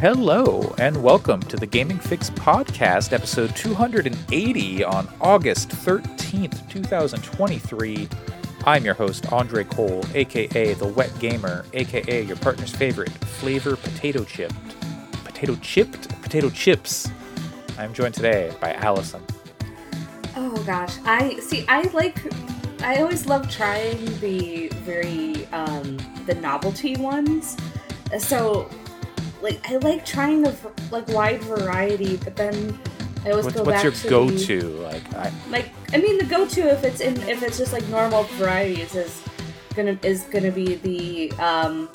Hello, and welcome to the Gaming Fyx Podcast, episode 280 on August 13th, 2023. I'm your host, Andre Cole, aka The Wet Gamer, aka your partner's favorite, Flavor Potato Chipped. Potato Chipped? Potato Chips. I'm joined today by Allyson. Oh gosh, I see. I like. I always love trying the very um the novelty ones. So, like, I like trying the like wide variety, but then I always What's, go what's back your to go-to? Like, I, like, I mean, the go-to if it's in if it's just like normal varieties is gonna is gonna be the um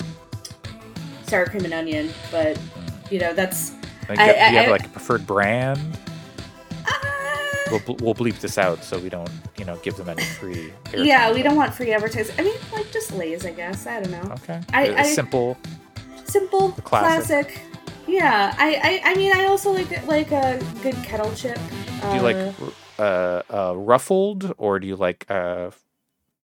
sour cream and onion, but you know that's like I- do you have I- like a preferred brand? uh, We'll, we'll bleep this out so we don't, you know, give them any free. yeah. We don't want free advertising. I mean, like just Lay's, I guess. I don't know. Okay. I- I- simple. Simple, classic. classic. Yeah, I, I, I mean, I also like like a good kettle chip. Do you like uh, uh, ruffled or do you like uh,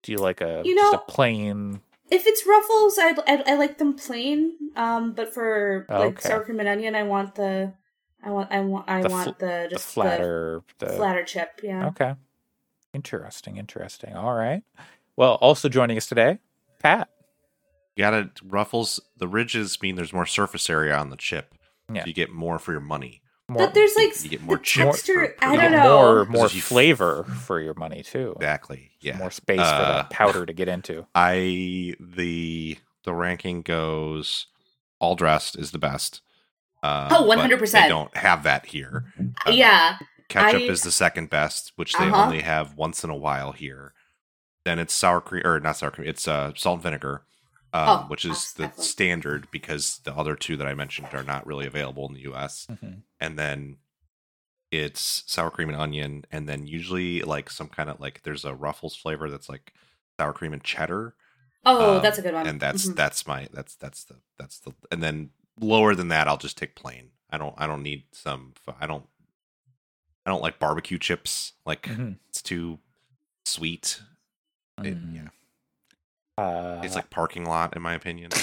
do you like a You just know- a plain? if it's ruffles, I, I, I like them plain. Um, but for like okay. sour cream and onion, I want the, I want, I want, I The want the The just flatter. The, the flatter chip. Yeah. Okay. Interesting. Interesting. All right. Well, also joining us today, Pat. You gotta ruffles. The ridges mean there's more surface area on the chip. Yeah. So you get more for your money. More, But there's like You get more the chip texture. for- I don't know. more more f- flavor for your money too. Exactly. Yeah. More space for Uh, that powder to get into. I the the ranking goes all dressed is the best. Uh, Oh, 100%. They don't have that here. Uh, yeah. Ketchup I- is the second best, which they Uh-huh. only have once in a while here. Then it's sour cream, or not sour cream. It's uh, salt and vinegar, um, Oh, which is the excellent. standard because the other two that I mentioned are not really available in the U.S. Mhm. and then it's sour cream and onion, and then usually like some kind of like there's a Ruffles flavor that's like sour cream and cheddar, Oh, um, that's a good one. and that's Mhm. that's my that's that's the that's the and then lower than that I'll just take plain. I don't I don't need some I don't I don't like barbecue chips like Mhm. it's too sweet. It, Mm. yeah, Uh, it's like parking lot in my opinion.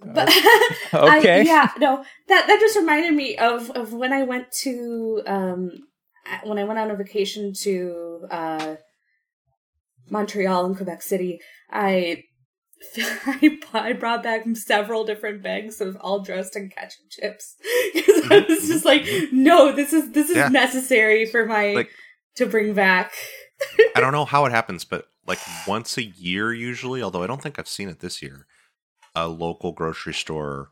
But Okay. I, yeah, no, that that just reminded me of of when I went to um when I went on a vacation to uh Montreal and Quebec City. I I, I brought back several different bags of all dressed in ketchup chips because I was just like, no, this is this is Yeah. necessary for my Like- to bring back. I don't know how it happens, but like once a year usually, although I don't think I've seen it this year, a local grocery store,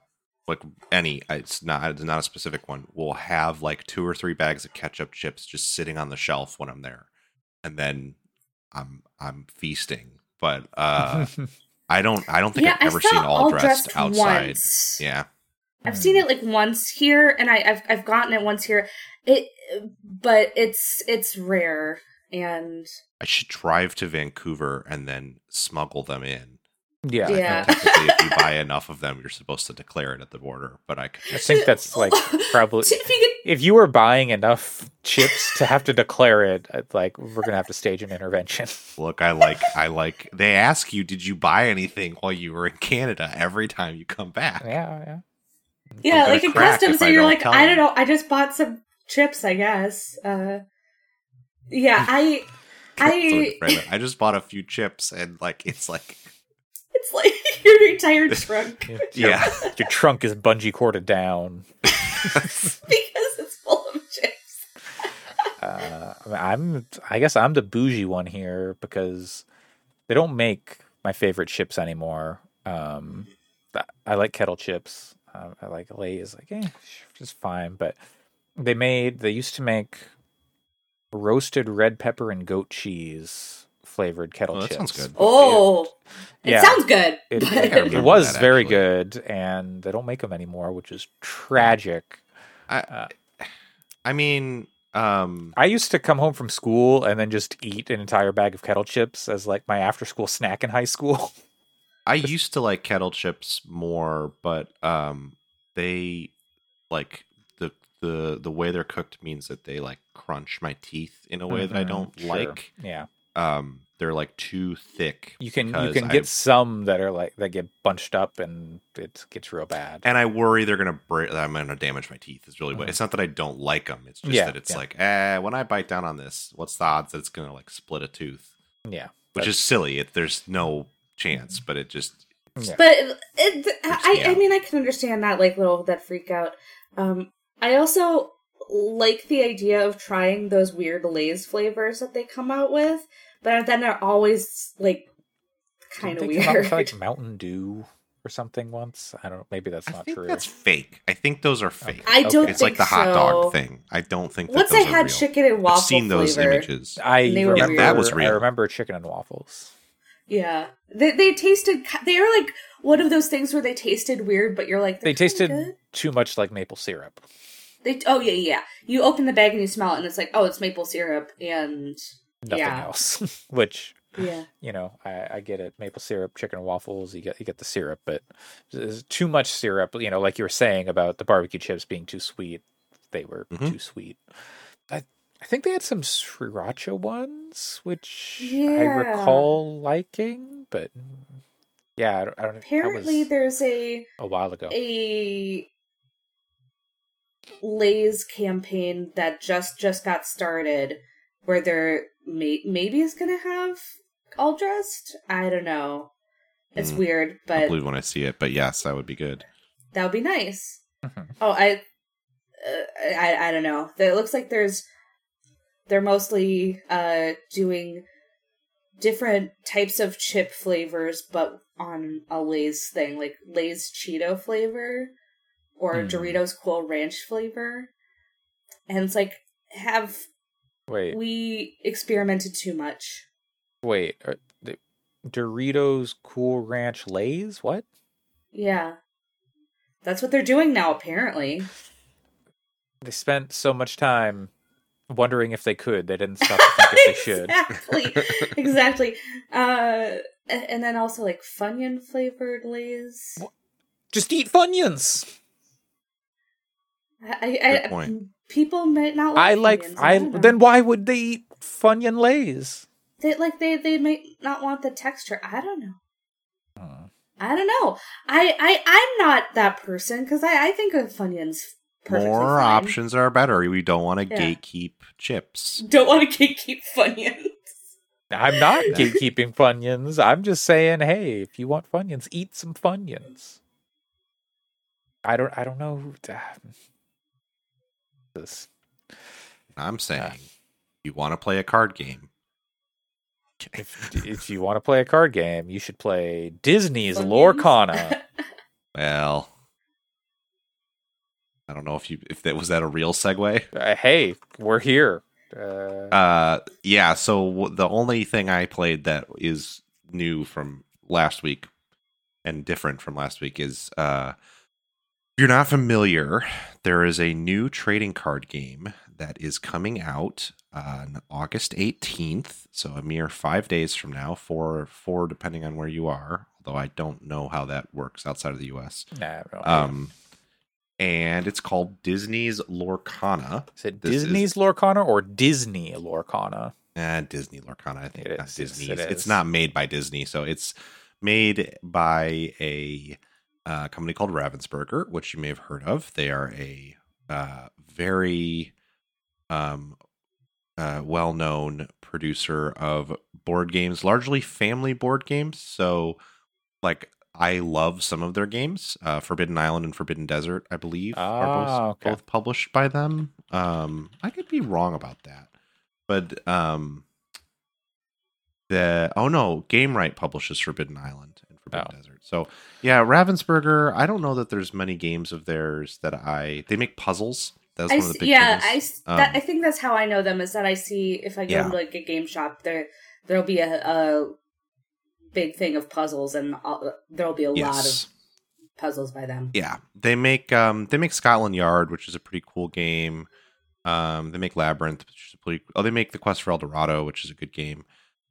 like any, it's not it's not a specific one, will have like two or three bags of ketchup chips just sitting on the shelf when I'm there, and then I'm I'm feasting. But uh I don't I don't think yeah, I've ever I saw seen all, dressed, dressed outside. once. Yeah, I've seen it like once here, and I, I've I've gotten it once here. It, but it's it's rare, and I should drive to Vancouver and then smuggle them in. yeah. Yeah. Technically, if you buy enough of them, you're supposed to declare it at the border. But I I think that's like probably if you if you were buying enough chips to have to declare it, uh, like we're gonna have to stage an intervention. Look, I like, I like. They ask you, did you buy anything while you were in Canada? Every time you come back, yeah, yeah. could, yeah, like in customs, if so you're like, I don't know, I just bought some chips, I guess. Uh, yeah, I, I, Sorry, I just bought a few chips, and like, it's like, it's like your entire trunk Your- yeah, Your trunk is bungee corded down. because it's full of chips. Uh, I mean, I'm, I guess I'm the bougie one here because they don't make my favorite chips anymore. Um, I like kettle chips. Uh, I like Lay's, like, eh, just fine. But they made, they used to make roasted red pepper and goat cheese flavored kettle Oh, that chips. sounds good. Oh, it Yeah. sounds good. It, but- I it, was that, very good, and they don't make them anymore, which is tragic. I, Uh, I mean, um, I used to come home from school and then just eat an entire bag of kettle chips as like my after school snack in high school. I used to like kettle chips more, but um, they like the the the way they're cooked means that they like crunch my teeth in a way that I Mhm, don't sure. like. Yeah. um they're like too thick. You can you because can I- get some that are like that get bunched up and it gets real bad. and I worry they're gonna break. I'm gonna damage my teeth. Is really what. Mhm. It's not that I don't like them. It's just Yeah, that it's yeah. like, eh, when I bite down on this, what's the odds that it's gonna like split a tooth? yeah, Which is silly. It, there's no chance, but it just yeah. But it, it, I, I mean, I can understand that, like, little, that freak out. Um, I also like the idea of trying those weird Lay's flavors that they come out with, but then they're always, like, kind of Didn't they come out weird. with, like Mountain Dew or something once. I don't. Maybe that's I not think true. that's fake. I think those are fake. I don't Okay. It's like the hot so. dog thing. I don't think that Once those I are had real. chicken and waffle I've seen those flavor. images. I remember, Yeah, that was real. I remember chicken and waffles. Yeah, they they tasted. They are like one of those things where they tasted weird, but you're like They tasted good." too much like maple syrup. They oh yeah yeah. You open the bag and you smell it, and it's like oh, it's maple syrup, and Nothing Yeah. else. Which yeah, you know, I, I get it. Maple syrup, chicken and waffles. You get you get the syrup, but there's too much syrup. You know, like you were saying about the barbecue chips being too sweet. They were Mhm. too sweet. I I think they had some sriracha ones, which I recall liking, but yeah, I don't. I don't apparently that was there's a a while ago. a Lay's campaign that just just got started, where they're may- maybe is gonna have all dressed. I don't know. It's Mm. weird, I but believe when I see it, but yes, that would be good. that would be nice. Mhm. Oh, I, uh, I, I don't know. It looks like there's, they're mostly uh doing different types of chip flavors, but on a Lay's thing, like Lay's Cheeto flavor or Hmm. Doritos Cool Ranch flavor, and it's like, have Wait, we experimented too much? wait. Are the Doritos Cool Ranch Lays? What? Yeah, that's what they're doing now. Apparently, They spent so much time wondering if they could. They didn't stop to think if they should. exactly, exactly. Uh, and then also like Funyun flavored Lay's. Just eat Funyuns. I, I, Good point. people might not. Like I like. Funyuns, I don't then why would they eat Funyun Lays? they like they they might not want the texture. I don't know. Hmm. I don't know. I I I'm not that person because I I think of Funyuns perfectly More fine. options are better. We don't want to Yeah. gatekeep chips. Don't want to gatekeep Funyuns. I'm not gatekeeping Funyuns. I'm just saying, hey, if you want Funyuns, eat some Funyuns. I don't. I don't know. Who, this. I'm ah. saying, you want to play a card game. If if you want to play a card game, you should play Disney's Funyuns? Lorcana. Well, I don't know if you if that was that a real segue. Uh, hey, we're here. Uh, Uh, yeah. So w- the only thing I played that is new from last week and different from last week is uh, if you're not familiar, there is a new trading card game that is coming out on August 18th. So a mere five days from now, four four depending on where you are. Although I don't know how that works outside of the U.S. nah, no, Um, and it's called Disney's Lorcana. is it this is- Disney's Lorcana or Disney Lorcana? Uh, Disney Lorcana, I think. it is. Disney. it it's, it's not made by Disney, so it's made by a uh, company called Ravensburger, which you may have heard of. They are a uh, very um, uh, well-known producer of board games, largely family board games. So, like, I love some of their games. Uh, Forbidden Island and Forbidden Desert, I believe, are Ah, both, okay. both published by them. Um, I could be wrong about that, but um, the oh no, Gamewright publishes Forbidden Island and Forbidden Oh. Desert. So yeah, Ravensburger. I don't know that there's many games of theirs that I. They make puzzles. That's I one of the big yeah, things. I, s- that, Um, I think that's how I know them is that I see if I go Yeah. to like a game shop there there'll be a, a big thing of puzzles and all, there'll be a lot of puzzles by them. Yeah, they make um they make Scotland Yard, which is a pretty cool game. Um, they make Labyrinth, which is a pretty. Oh, they make the Quest for El Dorado, which is a good game.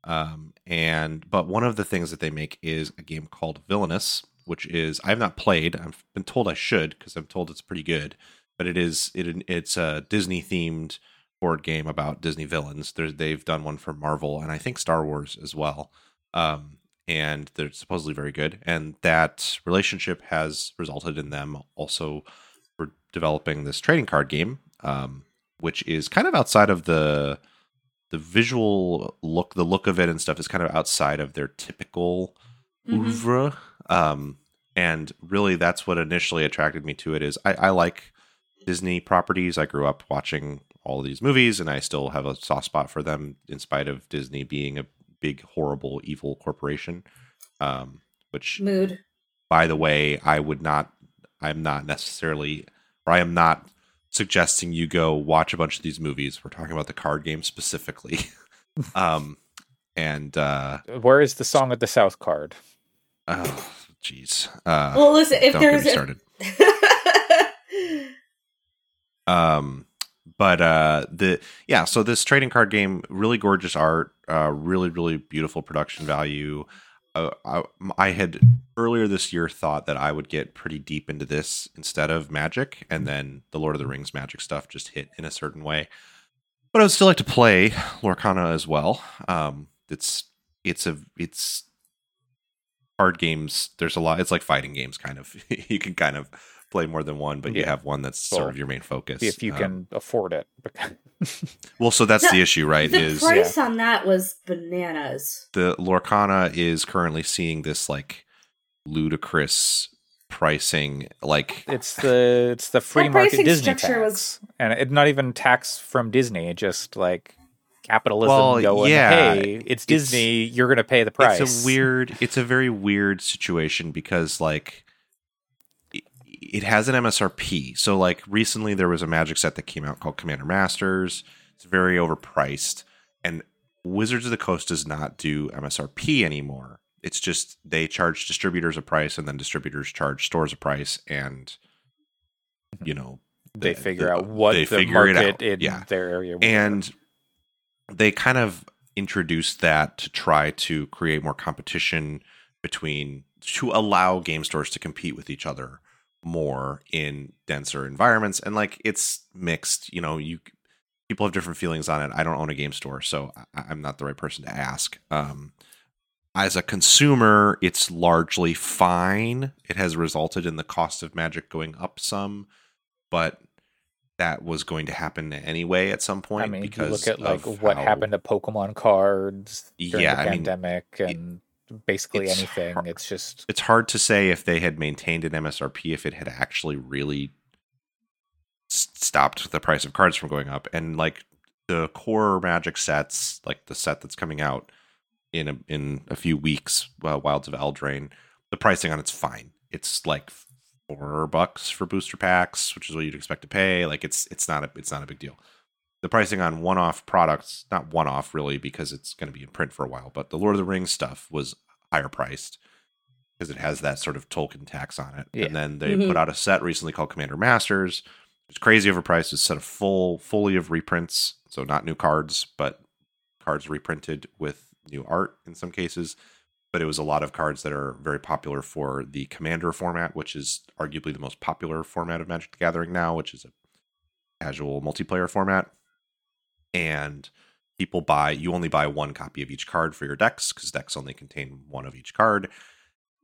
Um, and but one of the things that they make is a game called Villainous, which is I have not played. I've been told I should because I'm told it's pretty good. But it is it it's a Disney themed board game about Disney villains. They're, they've done one for Marvel and I think Star Wars as well. Um, and they're supposedly very good. And that relationship has resulted in them also for developing this trading card game, um, which is kind of outside of the the visual look, the look of it and stuff is kind of outside of their typical Mhm. oeuvre. Um, and really, that's what initially attracted me to it. Is I, I like Disney properties. I grew up watching all of these movies, and I still have a soft spot for them, in spite of Disney being a big, horrible, evil corporation. Um, which, Mood. by the way, I would not. I'm not necessarily, or I am not suggesting you go watch a bunch of these movies. We're talking about the card game specifically. um, and uh, Where is the Song of the South card? oh, jeez. Uh, Well, listen, if don't get there's me a- started. Um, but uh, the yeah, so this trading card game, really gorgeous art, uh, really really beautiful production value. Uh, I, I had earlier this year thought that I would get pretty deep into this instead of Magic, and then the Lord of the Rings Magic stuff just hit in a certain way. But I would still like to play Lorcana as well. Um, it's it's a it's card games. There's a lot. It's like fighting games, kind of. you can kind of play more than one, but you have one that's sort of your main focus. if you Um, can afford it. well, so that's The- the issue, right? the is price on that was bananas. the Lorcana is currently seeing this like ludicrous pricing, like it's the it's the free That market pricing Disney structure tax, was- and it's not even tax from Disney. Just like capitalism Well, going, yeah, hey, it's it's- Disney. you're going to pay the price. it's a weird, it's a very weird situation because like it, it has an MSRP. So like recently there was a Magic set that came out called Commander Masters. It's very overpriced, and Wizards of the Coast does not do MSRP anymore. It's just they charge distributors a price, and then distributors charge stores a price, and mm-hmm. you know they the- figure the- out what they the market in Yeah. their area. and they kind of introduced that to try to create more competition between to allow game stores to compete with each other more in denser environments and like it's mixed you know you people have different feelings on it. I don't own a game store so I, i'm not the right person to ask. Um as a consumer it's largely fine. It has resulted in the cost of magic going up some but that was going to happen anyway at some point I mean, you because look at like what how- happened to Pokemon cards during Yeah, the I mean, pandemic and basically it's anything. hard- It's just it's hard to say if they had maintained an MSRP if it had actually really stopped the price of cards from going up. And like the core magic sets like the set that's coming out in a, in a few weeks uh, wilds of eldraine the pricing on it's fine. It's like four bucks for booster packs which is what you'd expect to pay. Like it's it's not a it's not a big deal the pricing on one-off products not one-off really because it's going to be in print for a while but the lord of the rings stuff was higher priced because it has that sort of Tolkien tax on it. Yeah. And then they Mhm. put out a set recently called Commander Masters. It's crazy overpriced. It's a set of full, fully of reprints, so not new cards, but cards reprinted with new art in some cases. But it was a lot of cards that are very popular for the Commander format, which is arguably the most popular format of Magic the Gathering now, which is a casual multiplayer format. And people buy you only buy one copy of each card for your decks because decks only contain one of each card.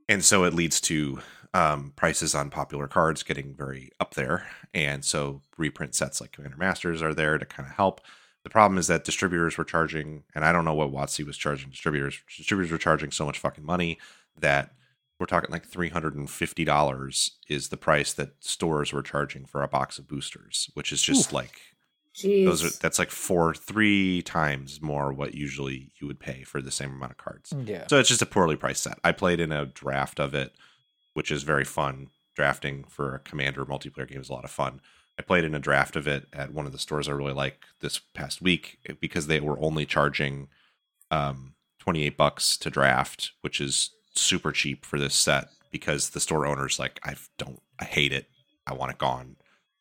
And so it leads to um, prices on popular cards getting very up there. And so reprint sets like commander masters are there to kind of help. The problem is that distributors were charging and i don't know what watsy was charging distributors distributors were charging so much fucking money that we're talking like $350 is the price that stores were charging for a box of boosters which is just Oof. like Jeez. those are that's like four three times more what usually you would pay for the same amount of cards. Yeah. so it's just a poorly priced set. I played in a draft of it which is very fun. Drafting for a commander multiplayer game is a lot of fun. I played in a draft of it at one of the stores i really like this past week eh, because they were only charging um 28 bucks to draft which is super cheap for this set because the store owner's like i don't i hate it. I want it gone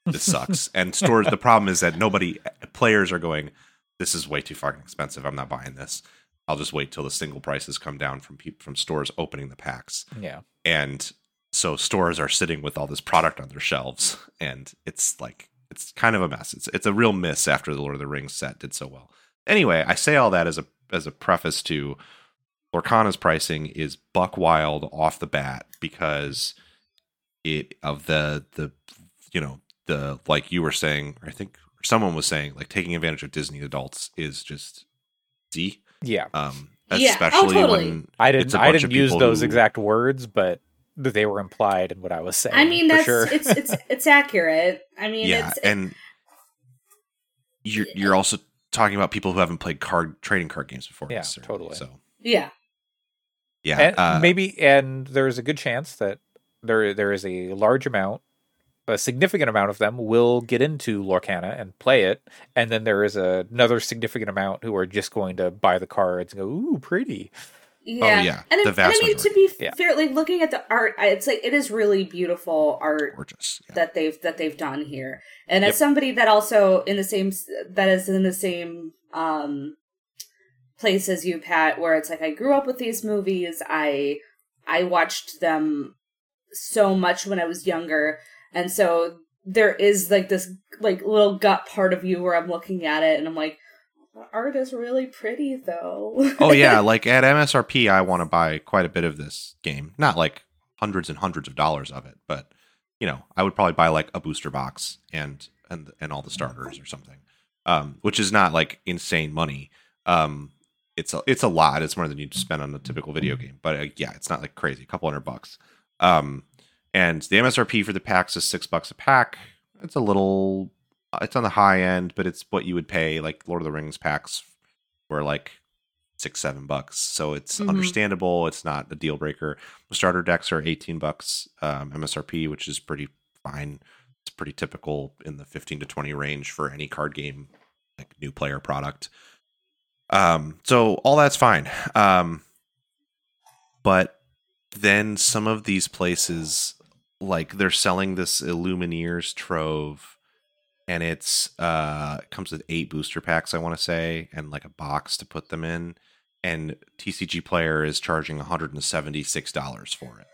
this sucks. and stores, the problem is that nobody, players are going, this is way too fucking expensive. I'm not buying this. I'll just wait till the single prices come down from people from stores opening the packs. yeah. And so stores are sitting with all this product on their shelves, and it's like it's kind of a mess. It's it's a real miss after the Lord of the Rings set did so well. Anyway, I say all that as a as a preface to Lorcana's pricing is buck wild off the bat because it of the the you know the like you were saying I think someone was saying like taking advantage of Disney adults is just Z. Yeah. Um Yeah. Oh, especially totally. when I didn't. a I bunch of didn't use those who- exact words, but they were implied in what I was saying. I mean, that's sure. it's it's it's accurate. I mean, yeah, it's and you're you're also talking about people who haven't played card trading card games before. Yeah, necessarily. totally. So yeah. yeah, and uh, maybe and there's a good chance that there there is a large amount a significant amount of them will get into Lorcana and play it and then there is a, another significant amount who are just going to buy the cards and go ooh pretty Yeah. yeah, And, the it, vast and I mean, to be Yeah. fair, like looking at the art, it's like it is really beautiful art gorgeous. Yeah. that they've that they've done here. And Yep. as somebody that also in the same that is in the same um place as you, Pat, where it's like I grew up with these movies. I I watched them so much when I was younger, and so there is like this like little gut part of you where I'm looking at it and I'm like, art is really pretty though. oh yeah, like at MSRP, I want to buy quite a bit of this game. Not like hundreds and hundreds of dollars of it, but you know, I would probably buy like a booster box and and and all the starters or something. Um, which is not like insane money. Um, it's a it's a lot. It's more than you'd spend on a typical video game. But uh, yeah, it's not like crazy. A couple hundred bucks. Um, and the MSRP for the packs is six bucks a pack. It's a little. It's on the high end, but it's what you would pay like Lord of the Rings packs were like six seven bucks so it's Mhm. understandable it's not a deal breaker the starter decks are 18 bucks um, msrp which is pretty fine it's pretty typical in the 15 to 20 range for any card game like new player product um so all that's fine um but then some of these places like they're selling this illumineers trove and it's uh comes with eight booster packs i want to say and like a box to put them in and tcg player is charging $176 for it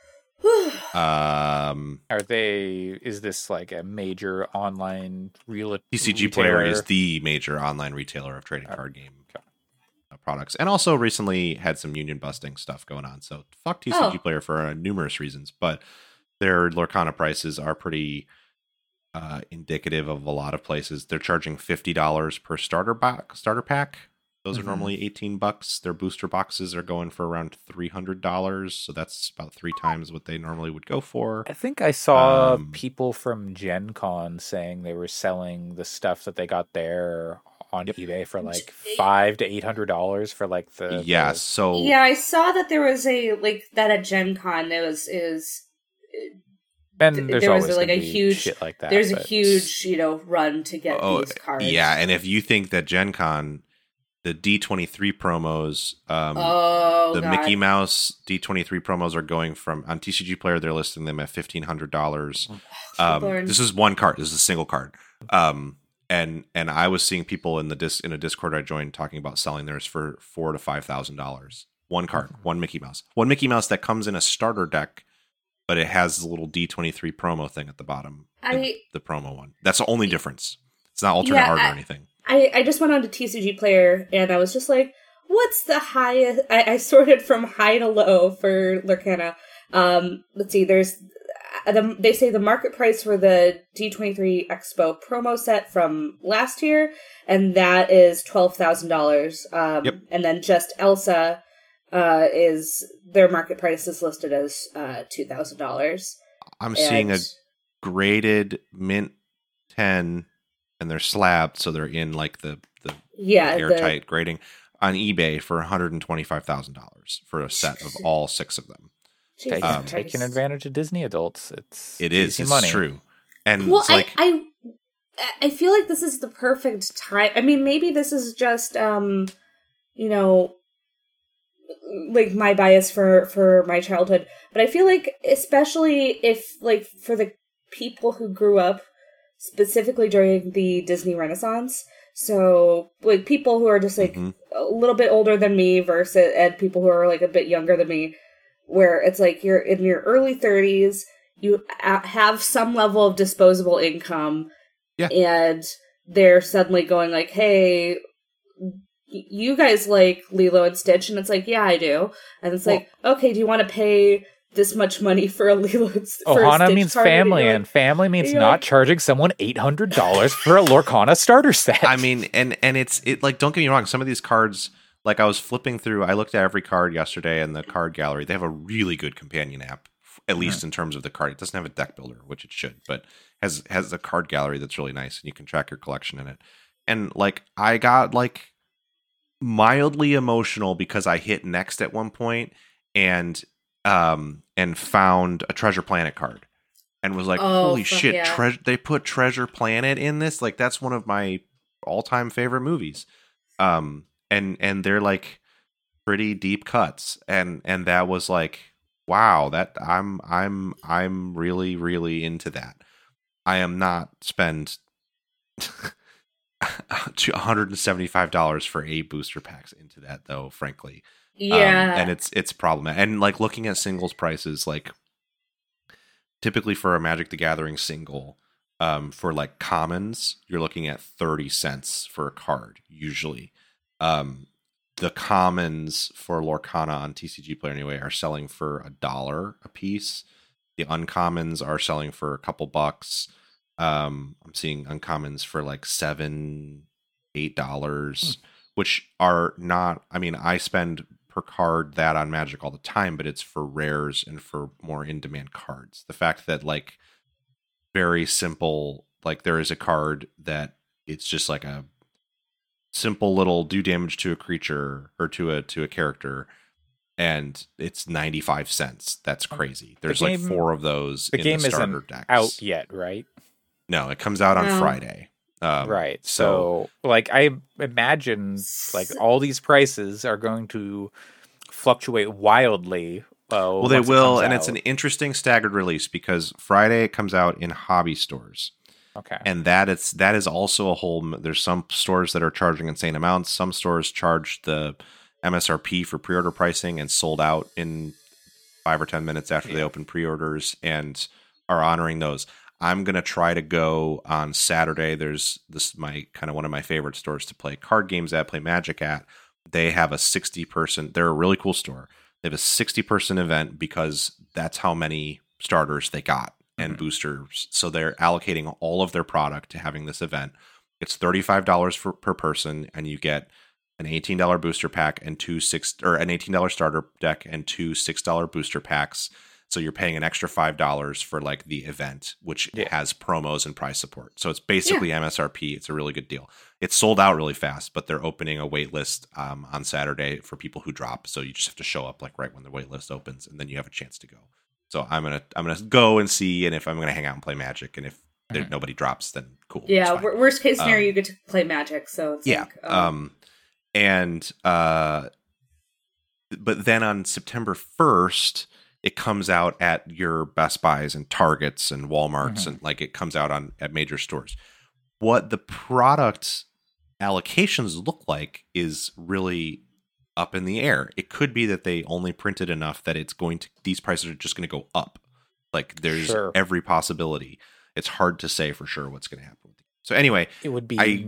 um are they is this like a major online real tcg player is the major online retailer of trading Oh, card game okay. uh, products and also recently had some union busting stuff going on so fuck tcg Oh. player for uh, numerous reasons but their lorcana prices are pretty uh, indicative of a lot of places. They're charging fifty dollars per starter box, starter pack. Those Mhm. are normally eighteen bucks. Their booster boxes are going for around three hundred dollars, so that's about three times what they normally would go for. I think I saw Um, people from Gen Con saying they were selling the stuff that they got there on eBay for like five to eight hundred dollars for like the yeah, the- so yeah, I saw that there was a like that at Gen Con. There was is and there's there was, always like, a huge- shit like that. there's a huge you know run to get oh these cards. yeah, and if you think that Gen Con, the D twenty three promos, um, oh the God. Mickey Mouse D23 promos are going from on TCG Player. They're listing them at fifteen hundred dollars. Um, this is one card. This is a single card. Um, and and I was seeing people in the dis in a Discord I joined talking about selling theirs for four to five thousand dollars. One card, one Mickey Mouse, one Mickey Mouse that comes in a starter deck, but it has the little D23 promo thing at the bottom. the- I the promo one. That's the only difference. It's not alternate Yeah, art or I- anything. I I just went on to TCG Player and I was just like, what's the highest? I, I sorted from high to low for Lorcana. Um, let's see. There's uh, the, they say the market price for the D23 Expo promo set from last year, and that is twelve thousand dollars. Um, Yep. and then just Elsa uh, is their market price is listed as uh, two thousand dollars. I'm seeing a graded mint 10 and they're slabbed so they're in like the the yeah, the, airtight grading on ebay for $125000 for a set of all six of them Jesus taking, Um, taking advantage of Disney adults. It's it is easy it's money. true and well it's like I, I i feel like this is the perfect time i mean maybe this is just um you know like my bias for for my childhood but i feel like especially if like for the people who grew up specifically during the disney renaissance so like people who are just like mhm. a little bit older than me versus and people who are like a bit younger than me where it's like you're in your early 30s you have some level of disposable income Yeah. And they're suddenly going like, "Hey, you guys like Lilo and Stitch?" And it's like, "Yeah, I do." And it's Well- like, "Okay, do you want to pay this much money for a Lilo and Stitch?" Ohana means card? Family, you're and family means you're not like- charging someone eight hundred dollars for a Lorcana starter set. I mean, and and it's it like don't get me wrong. Some of these cards, like I was flipping through, I looked at every card yesterday in the card gallery. They have a really good companion app, at least in terms of the card. It doesn't have a deck builder, which it should, but has has a card gallery that's really nice, and you can track your collection in it. And like I got like mildly emotional because I hit next at one point and um and found a treasure planet card and was like Oh, holy shit yeah. treasure they put treasure planet in this? Like that's one of my all-time favorite movies. Um and and they're like pretty deep cuts and and that was like wow that i'm i'm i'm really really into that. I am not spend $175 for eight booster packs into that though frankly. Um, Yeah. and it's it's problematic and like looking at singles prices like typically for a magic the gathering single um for like commons you're looking at 30 cents for a card usually. Um the commons for lorcana on tcg player anyway are selling for a dollar a piece. The uncommons are selling for a couple bucks um i'm seeing uncommons for like seven eight dollars which are not i mean i spend per card that on magic all the time but it's for rares and for more in demand cards. The fact that like very simple like there is a card that it's just like a simple little do damage to a creature or to a to a character and it's 95 cents. That's crazy. There's like game- four of those the in game the starter isn't decks. out yet, right? No it comes out on No. friday um, right. so- So, like, I imagine like all these prices are going to fluctuate wildly. Uh, Well, they once it will, comes and it's an interesting staggered release because Friday it comes out in hobby stores, okay. and that it's that is also a whole. There's some stores that are charging insane amounts. Some stores charge the MSRP for pre-order pricing and sold out in five or ten minutes after they Yeah. open pre-orders and are honoring those. I'm gonna try to go on Saturday. There's this my kind of one of my favorite stores to play card games at, play Magic at. They have a 60 person. They're a really cool store. They have a 60 person event because that's how many starters they got and Mhm. boosters. So they're allocating all of their product to having this event. It's $35 for, per person, and you get an $18 booster pack and two six or an $18 starter deck and two $6 booster packs. So you're paying an extra five dollars for like the event, which Yeah. has promos and price support. So it's basically MSRP. It's a really good deal. It's sold out really fast, but they're opening a wait list um, on Saturday for people who drop. So you just have to show up like right when the wait list opens, and then you have a chance to go. So I'm gonna I'm gonna go and see, and if I'm gonna hang out and play Magic, and if there, Mhm. nobody drops, then cool. yeah. Worst case scenario, Um, you get to play Magic. So it's yeah like, um and uh but then on september 1st it comes out at your best buys and targets and walmarts Mhm. and like it comes out on at major stores what the product allocations look like is really up in the air it could be that they only printed enough that it's going to these prices are just going to go up like there's Sure. every possibility it's hard to say for sure what's going to happen so anyway it would be I-.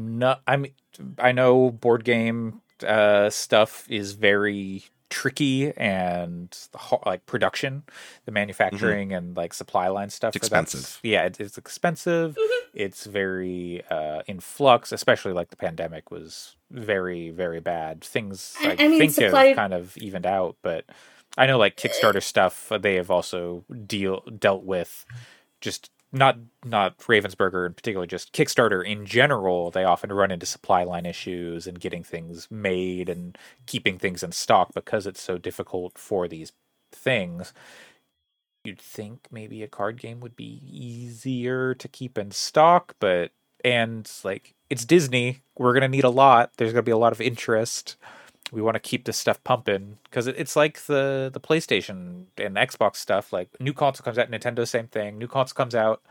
I mean, I know board game uh, stuff is very tricky and ho- like production, the manufacturing and like supply line stuff. Mm-hmm. It's for that's- expensive. Yeah, it, it's expensive. It's very uh, in flux, especially like the pandemic was very very bad. Things I- I, I mean, think supply- have kind of evened out, but I know like Kickstarter stuff uh, they have also deal dealt with just not not Ravensburger in particular, just Kickstarter in general. They often run into supply line issues and getting things made and keeping things in stock because it's so difficult for these things. You'd think maybe a card game would be easier to keep in stock, but and like it's Disney, we're gonna need a lot. There's gonna be a lot of interest. We want to keep this stuff pumping because it's like the the PlayStation and Xbox stuff. Like new console comes out, Nintendo same thing. New console comes out,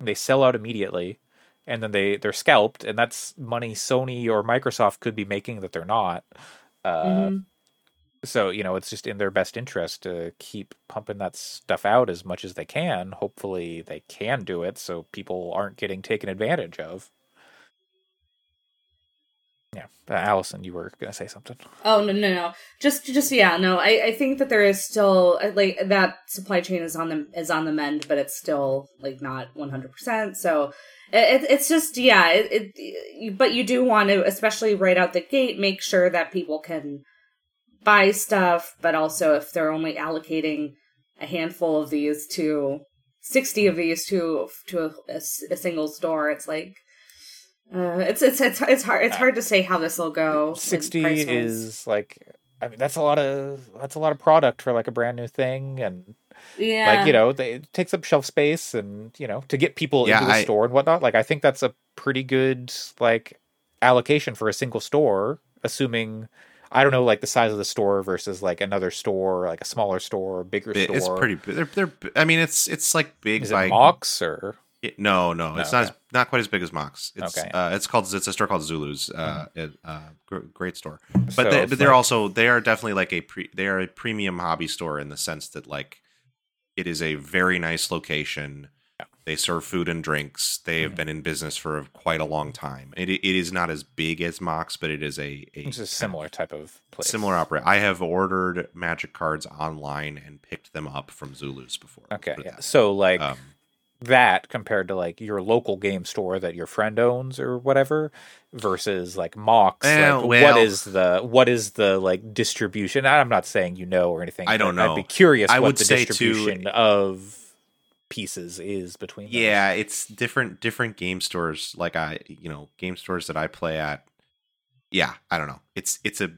they sell out immediately, and then they they're scalped, and that's money Sony or Microsoft could be making that they're not. Uh, mhm. so you know it's just in their best interest to keep pumping that stuff out as much as they can hopefully they can do it so people aren't getting taken advantage of yeah uh, allyson you were gonna say something Oh no no no! Just just yeah no. I I think that there is still uh, like that supply chain is on the is on the mend, but it's still like not one hundred percent. So it, it's just yeah. It, it but you do want to, especially right out the gate, make sure that people can buy stuff. But also, if they're only allocating a handful of these to sixty of these to to a, a a single store, it's like. Uh, it's it's it's it's hard it's hard to say how this will go. 60 is like i mean that's a lot of that's a lot of product for like a brand new thing and yeah like you know they, it takes up shelf space and you know to get people Yeah, into the I- store and whatnot like i think that's a pretty good like allocation for a single store assuming i don't know like the size of the store versus like another store like a smaller store bigger It- store it's pretty. bi- They're, they're. I mean, it's it's like big is it by mox or It- no, no, it's No, not as, not quite as big as Mox. It's Okay. uh, it's called it's a store called Zulu's. Uh, Mm-hmm. it, uh, great store. But So they, but they're like- also they are definitely like a pre they are a premium hobby store in the sense that like it is a very nice location. Yeah. They serve food and drinks. They have Mhm. been in business for quite a long time. It it is not as big as Mox, but it is a, a it's a similar type of place similar operate. I have ordered magic cards online and picked them up from Zulu's before. okay yeah so like. Um, that compared to like your local game store that your friend owns or whatever versus like Mox Eh, like, well- what is the what is the like distribution I'm not saying you know or anything I don't know. I'd be curious I what would the say, too, distribution of pieces is between those. Yeah, it's different different game stores like I you know, game stores that I play at. Yeah, I don't know. It's it's a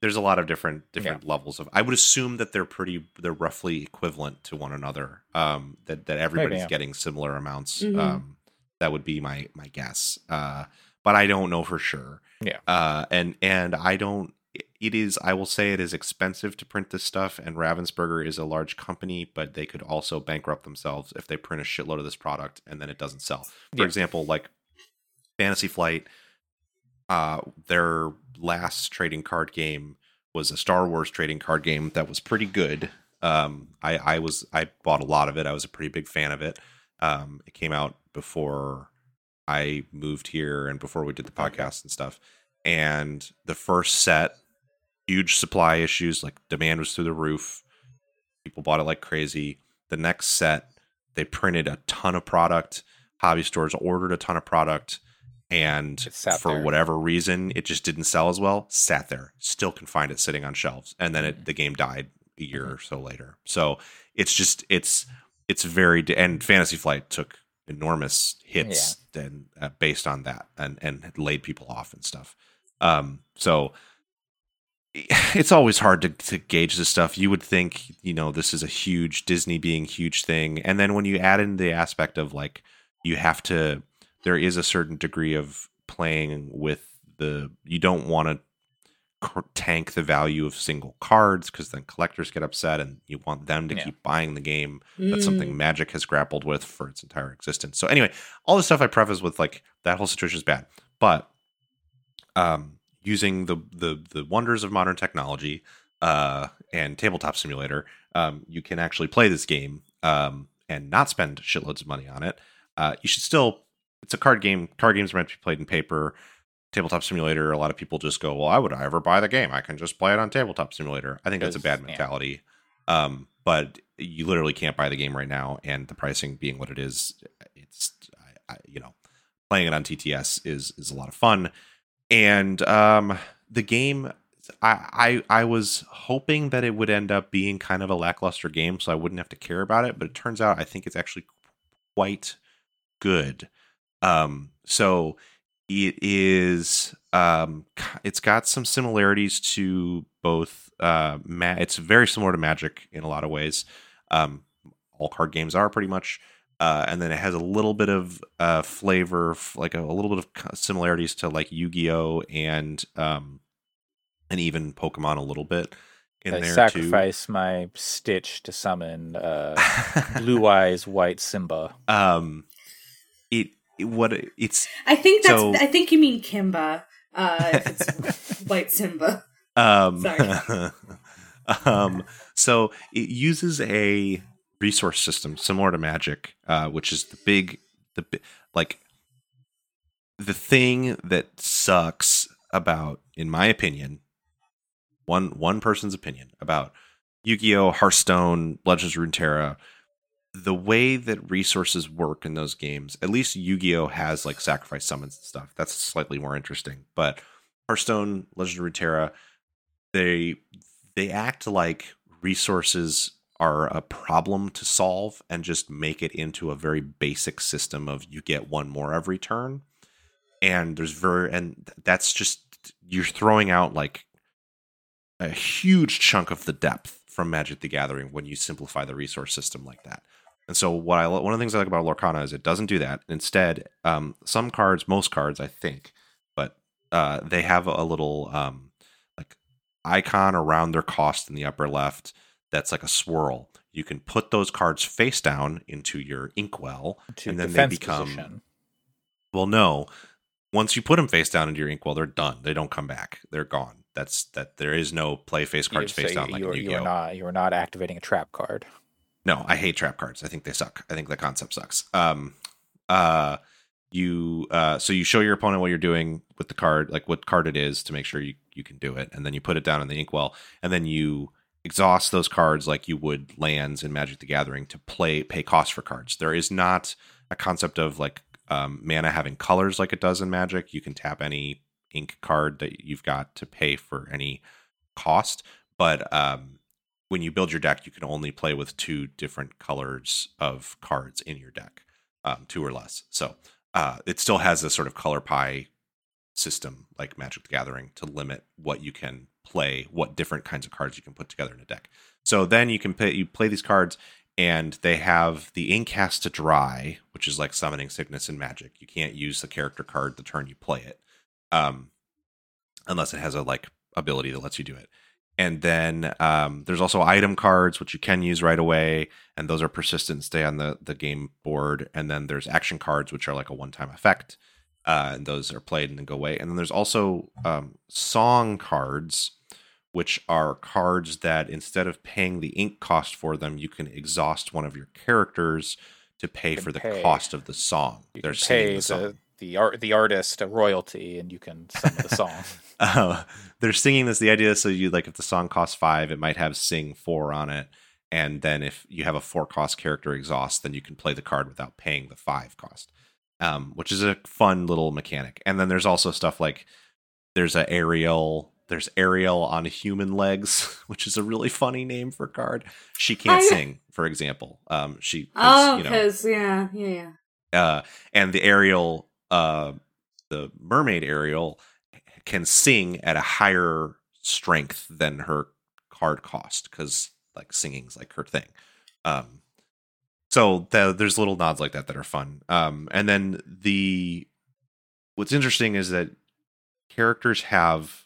there's a lot of different different levels of I would assume that they're pretty they're roughly equivalent to one another. Um that that everybody's yeah. getting similar amounts. Mhm. Um that would be my my guess. Uh but I don't know for sure. Yeah. Uh and and I don't it is i will say it is expensive to print this stuff and ravensburger is a large company but they could also bankrupt themselves if they print a shitload of this product and then it doesn't sell for Yeah. example like fantasy flight uh their last trading card game was a star wars trading card game that was pretty good. Um i i was i bought a lot of it. I was a pretty big fan of it. Um it came out before i moved here and before we did the podcast and stuff. And the first set huge supply issues like demand was through the roof. People bought it like crazy. The next set they printed a ton of product. Hobby stores ordered a ton of product and for there. whatever reason it just didn't sell as well sat there still can find it sitting on shelves and then it, the game died a year or so later so it's just it's it's very and fantasy flight took enormous hits and uh, based on that and and laid people off and stuff um so it's always hard to, to gauge this stuff. You would think, you know, this is a huge Disney being huge thing. And then when you add in the aspect of like, you have to, there is a certain degree of playing with the, you don't want to tank the value of single cards because then collectors get upset and you want them to Yeah. keep buying the game. That's something Mm. Magic has grappled with for its entire existence. So anyway, all the stuff I preface with like that whole situation is bad, but um, using the the the wonders of modern technology uh, and tabletop simulator, um, you can actually play this game um, and not spend shitloads of money on it. Uh, you should still. It's a card game. Card games are meant to be played in paper. Tabletop simulator. A lot of people just go, "Well, I would I ever buy the game? I can just play it on tabletop simulator." I think that's a bad Because, yeah. mentality. Um, but you literally can't buy the game right now, and the pricing being what it is, it's I, I, you know playing it on TTS is is a lot of fun, and um, the game. I, I I was hoping that it would end up being kind of a lackluster game, so I wouldn't have to care about it. But it turns out I think it's actually quite good. Um, so it is. Um, it's got some similarities to both. Uh, ma- it's very similar to Magic in a lot of ways. Um, all card games are pretty much. Uh, and then it has a little bit of uh, flavor, like a, a little bit of similarities to like Yu-Gi-Oh and um, and even Pokemon a little bit in I there sacrifice my Stitch to summon uh. Blue Eyes White Simba. um, it what it's I think that's. So- I think you mean Kimba. Uh, if it's White Simba. um, Sorry. Um, so it uses a resource system similar to Magic, uh, which is the big, the like the thing that sucks about, in my opinion, one one person's opinion about Yu-Gi-Oh, Hearthstone, Legends of Runeterra, the way that resources work in those games. At least Yu-Gi-Oh has like sacrifice summons and stuff. That's slightly more interesting, but Hearthstone, Legends of Runeterra, they they act like resources are a problem to solve and just make it into a very basic system of you get one more every turn and there's very and that's just you're throwing out like a huge chunk of the depth from Magic the Gathering when you simplify the resource system like that. And so what I one of the things I like about Lorcana is it doesn't do that. Instead, um, some cards, most cards, I think, but uh, they have a little um, like icon around their cost in the upper left that's like a swirl. You can put those cards face down into your inkwell, To and then they become position. well, no. Once you put them face down into your inkwell, they're done. They don't come back. They're gone. That's that. There is no play face cards face down like you, in are, you Yu-Gi-Oh. are not you are not activating a trap card. No, I hate trap cards. I think they suck. I think the concept sucks. Um, uh, you uh, so you show your opponent what you're doing with the card, like what card it is, to make sure you you can do it, and then you put it down in the inkwell, and then you exhaust those cards like you would lands in Magic the Gathering to play pay cost for cards. There is not a concept of like um, mana having colors like it does in Magic. You can tap any ink card that you've got to pay for any cost, but um, when you build your deck, you can only play with two different colors of cards in your deck, um, two or less. So uh, it still has a sort of color pie system like Magic the Gathering to limit what you can play, what different kinds of cards you can put together in a deck. So then you can play you play these cards and they have the ink has to dry, which is like summoning sickness in Magic. You can't use the character card the turn you play it, um, unless it has a like ability that lets you do it. And then um, there's also item cards which you can use right away, and those are persistent, stay on the the game board. And then there's action cards which are like a one time effect, uh, and those are played and then go away. And then there's also um, song cards, which are cards that instead of paying the ink cost for them, you can exhaust one of your characters to pay for the pay. cost of the song. You They're pay the song. the the art the artist a royalty, and you can summon the song. uh, they're singing this. The idea is so you like if the song costs five, it might have sing four on it, and then if you have a four cost character exhaust, then you can play the card without paying the five cost, um, which is a fun little mechanic. And then there's also stuff like there's a Ariel. There's Ariel on human legs, which is a really funny name for card. She can't I- sing, for example. Um, she, Oh, you know, because yeah, yeah, yeah. uh, and the Ariel, uh, the mermaid Ariel, can sing at a higher strength than her card cost because like singing's like her thing. Um, so the, there's little nods like that that are fun. Um, and then the what's interesting is that characters have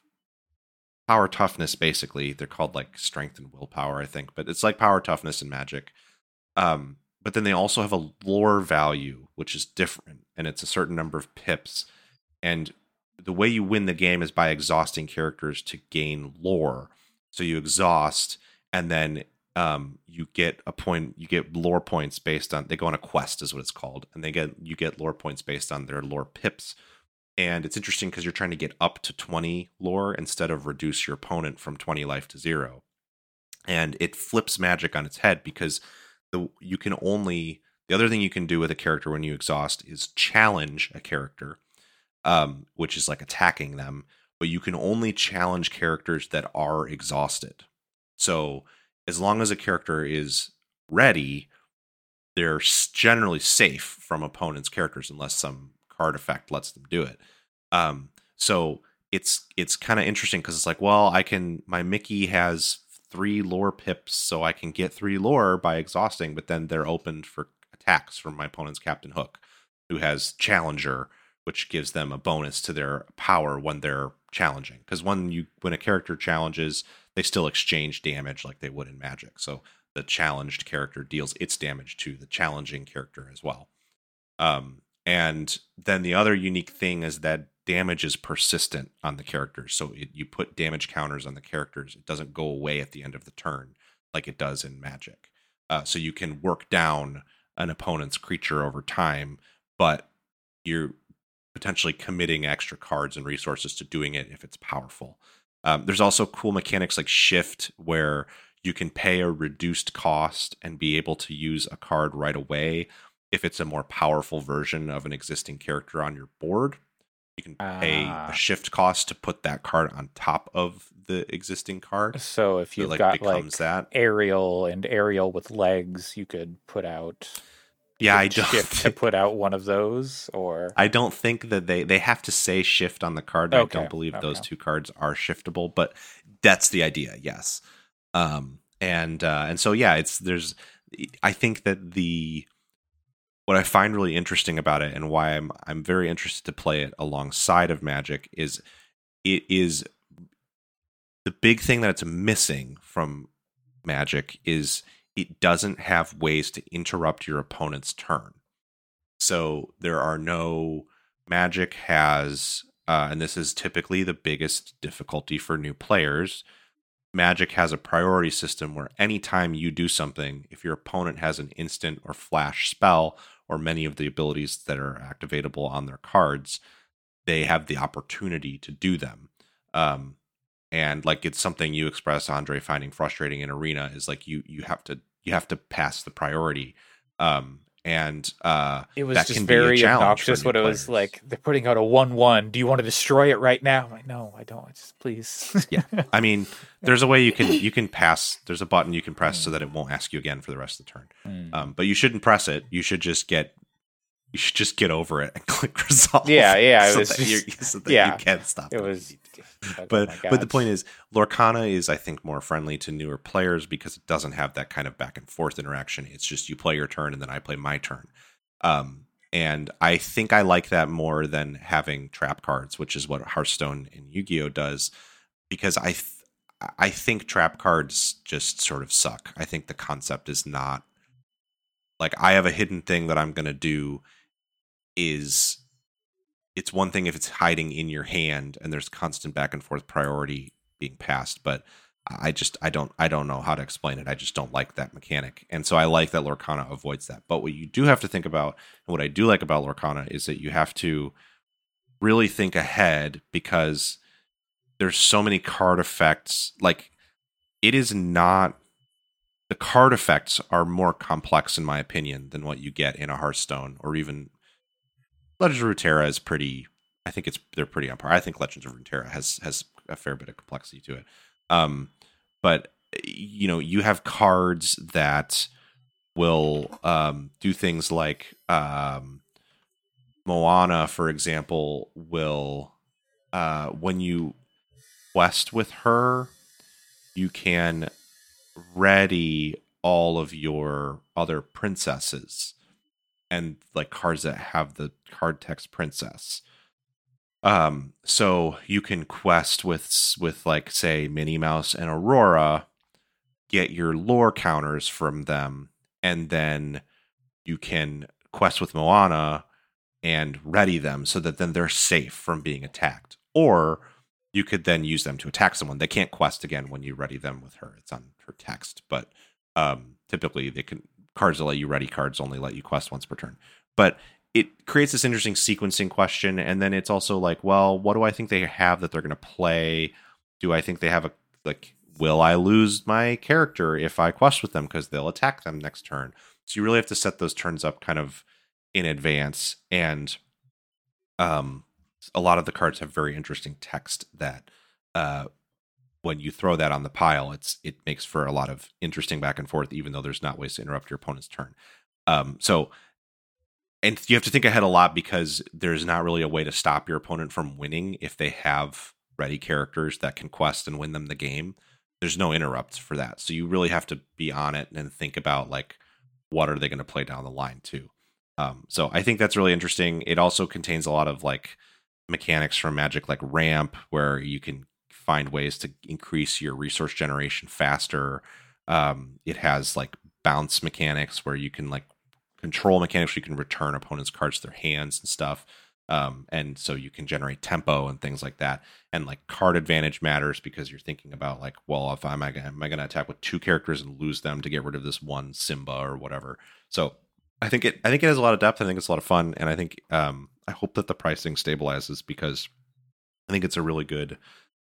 power toughness basically they're called like strength and willpower i think but it's like power toughness and magic um but then they also have a lore value which is different and it's a certain number of pips and the way you win the game is by exhausting characters to gain lore. So you exhaust and then um, you get a point you get lore points based on they go on a quest is what it's called and they get you get lore points based on their lore pips. And it's interesting because you're trying to get up to 20 lore instead of reduce your opponent from 20 life to zero. And it flips magic on its head because the you can only the other thing you can do with a character when you exhaust is challenge a character um, which is like attacking them but you can only challenge characters that are exhausted. So as long as a character is ready they're generally safe from opponents characters unless some card effect lets them do it. Um, so it's it's kind of interesting because it's like well i can my mickey has three lore pips so i can get three lore by exhausting but then they're opened for attacks from my opponent's captain hook who has challenger which gives them a bonus to their power when they're challenging because when you when a character challenges they still exchange damage like they would in magic so the challenged character deals its damage to the challenging character as well um and then the other unique thing is that damage is persistent on the characters. So it, you put damage counters on the characters. It doesn't go away at the end of the turn like it does in Magic. Uh, so you can work down an opponent's creature over time, but you're potentially committing extra cards and resources to doing it if it's powerful. Um, there's also cool mechanics like shift where you can pay a reduced cost and be able to use a card right away if it's a more powerful version of an existing character on your board. You can pay Ah. a shift cost to put that card on top of the existing card. So if you've like got becomes like that. Ariel and Ariel with legs, you could put out. Yeah, I don't. shift to put out one of those, or I don't think that they they have to say shift on the card. I don't believe those two cards are shiftable, but that's the idea. Yes. Um. And uh, and so yeah, it's there's. I think that the what I find really interesting about it and why I'm I'm very interested to play it alongside of Magic is it is the big thing that it's missing from Magic is it doesn't have ways to interrupt your opponent's turn. So there are no Magic has uh, and this is typically the biggest difficulty for new players. Magic has a priority system where anytime you do something, if your opponent has an instant or flash spell or many of the abilities that are activatable on their cards, they have the opportunity to do them. Um, and like it's something you express, Andre, finding frustrating in arena is like you you have to you have to pass the priority. Um, and uh, it was that just can very obnoxious when it was like they're putting out a one-one. Do you want to destroy it right now? I'm like, no, I don't. Just please. Yeah. I mean, there's a way you can you can pass. There's a button you can press so that it won't ask you again for the rest of the turn. Mm. Um, but you shouldn't press it. You should just get you should just get over it and click resolve. Yeah, yeah, so that, just- so that yeah, you can stop. it you was. to. oh But but the point is, Lorcana is I think more friendly to newer players because it doesn't have that kind of back and forth interaction. It's just you play your turn and then I play my turn. Um, and I think I like that more than having trap cards, which is what Hearthstone and Yu-Gi-Oh does, because I th- I think trap cards just sort of suck. I think the concept is not like I have a hidden thing that I'm gonna do is it's one thing if it's hiding in your hand and there's constant back and forth priority being passed, but I just I don't I don't know how to explain it. I just don't like that mechanic. And so I like that Lorcana avoids that. But what you do have to think about and what I do like about Lorcana is that you have to really think ahead because there's so many card effects like it is not the card effects are more complex in my opinion than what you get in a Hearthstone or even Legends of Runeterra is pretty. I think it's they're pretty on par. I think Legends of Runeterra has has a fair bit of complexity to it. Um, but you know, you have cards that will um, do things like um, Moana, for example, will uh, when you quest with her, you can ready all of your other princesses and like cards that have the card text princess. Um, so you can quest with with like say Minnie Mouse and Aurora, get your lore counters from them, and then you can quest with Moana and ready them so that then they're safe from being attacked. Or you could then use them to attack someone. They can't quest again when you ready them with her. It's on her text, but um, typically they can cards that let you ready cards only let you quest once per turn. But it creates this interesting sequencing question, and then it's also like, well, what do I think they have that they're going to play? Do I think they have a like? Will I lose my character if I quest with them because they'll attack them next turn? So you really have to set those turns up kind of in advance, and um, a lot of the cards have very interesting text that uh, when you throw that on the pile, it's it makes for a lot of interesting back and forth, even though there's not ways to interrupt your opponent's turn. Um, so, and you have to think ahead a lot because there's not really a way to stop your opponent from winning if they have ready characters that can quest and win them the game. There's no interrupts for that, so you really have to be on it and think about like what are they going to play down the line too. Um, so I think that's really interesting. It also contains a lot of like mechanics from Magic, like ramp, where you can find ways to increase your resource generation faster. Um, it has like bounce mechanics where you can like control mechanics you can return opponents' cards to their hands and stuff. Um, and so you can generate tempo and things like that. And like card advantage matters because you're thinking about like, well, if I'm am I going to attack with two characters and lose them to get rid of this one Simba or whatever. So I think it I think it has a lot of depth. I think it's a lot of fun, and I think um, I hope that the pricing stabilizes because I think it's a really good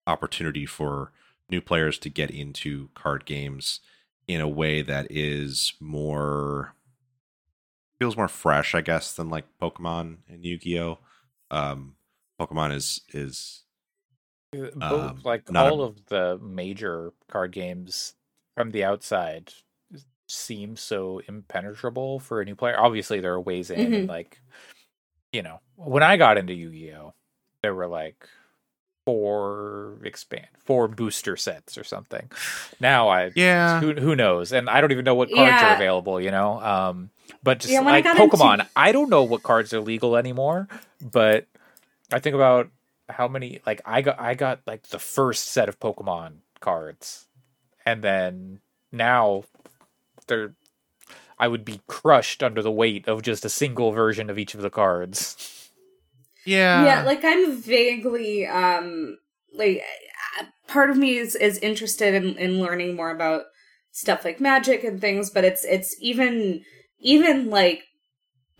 opportunity for new players to get into card games in a way that is more feels more fresh, I guess, than like Pokemon and Yu-Gi-Oh. Um, Pokemon is is um, like all a... of the major card games from the outside seem so impenetrable for a new player. Obviously, there are ways in, mm-hmm. like you know, when I got into Yu-Gi-Oh, there were like four expand four booster sets or something. Now I yeah who who knows, and I don't even know what cards yeah. are available. You know, um, but just yeah, like Pokemon, into... I don't know what cards are legal anymore. But I think about how many like I got I got like the first set of Pokemon cards, and then now they're I would be crushed under the weight of just a single version of each of the cards. Yeah. Yeah, like I'm vaguely um like part of me is is interested in in learning more about stuff like magic and things, but it's it's even even like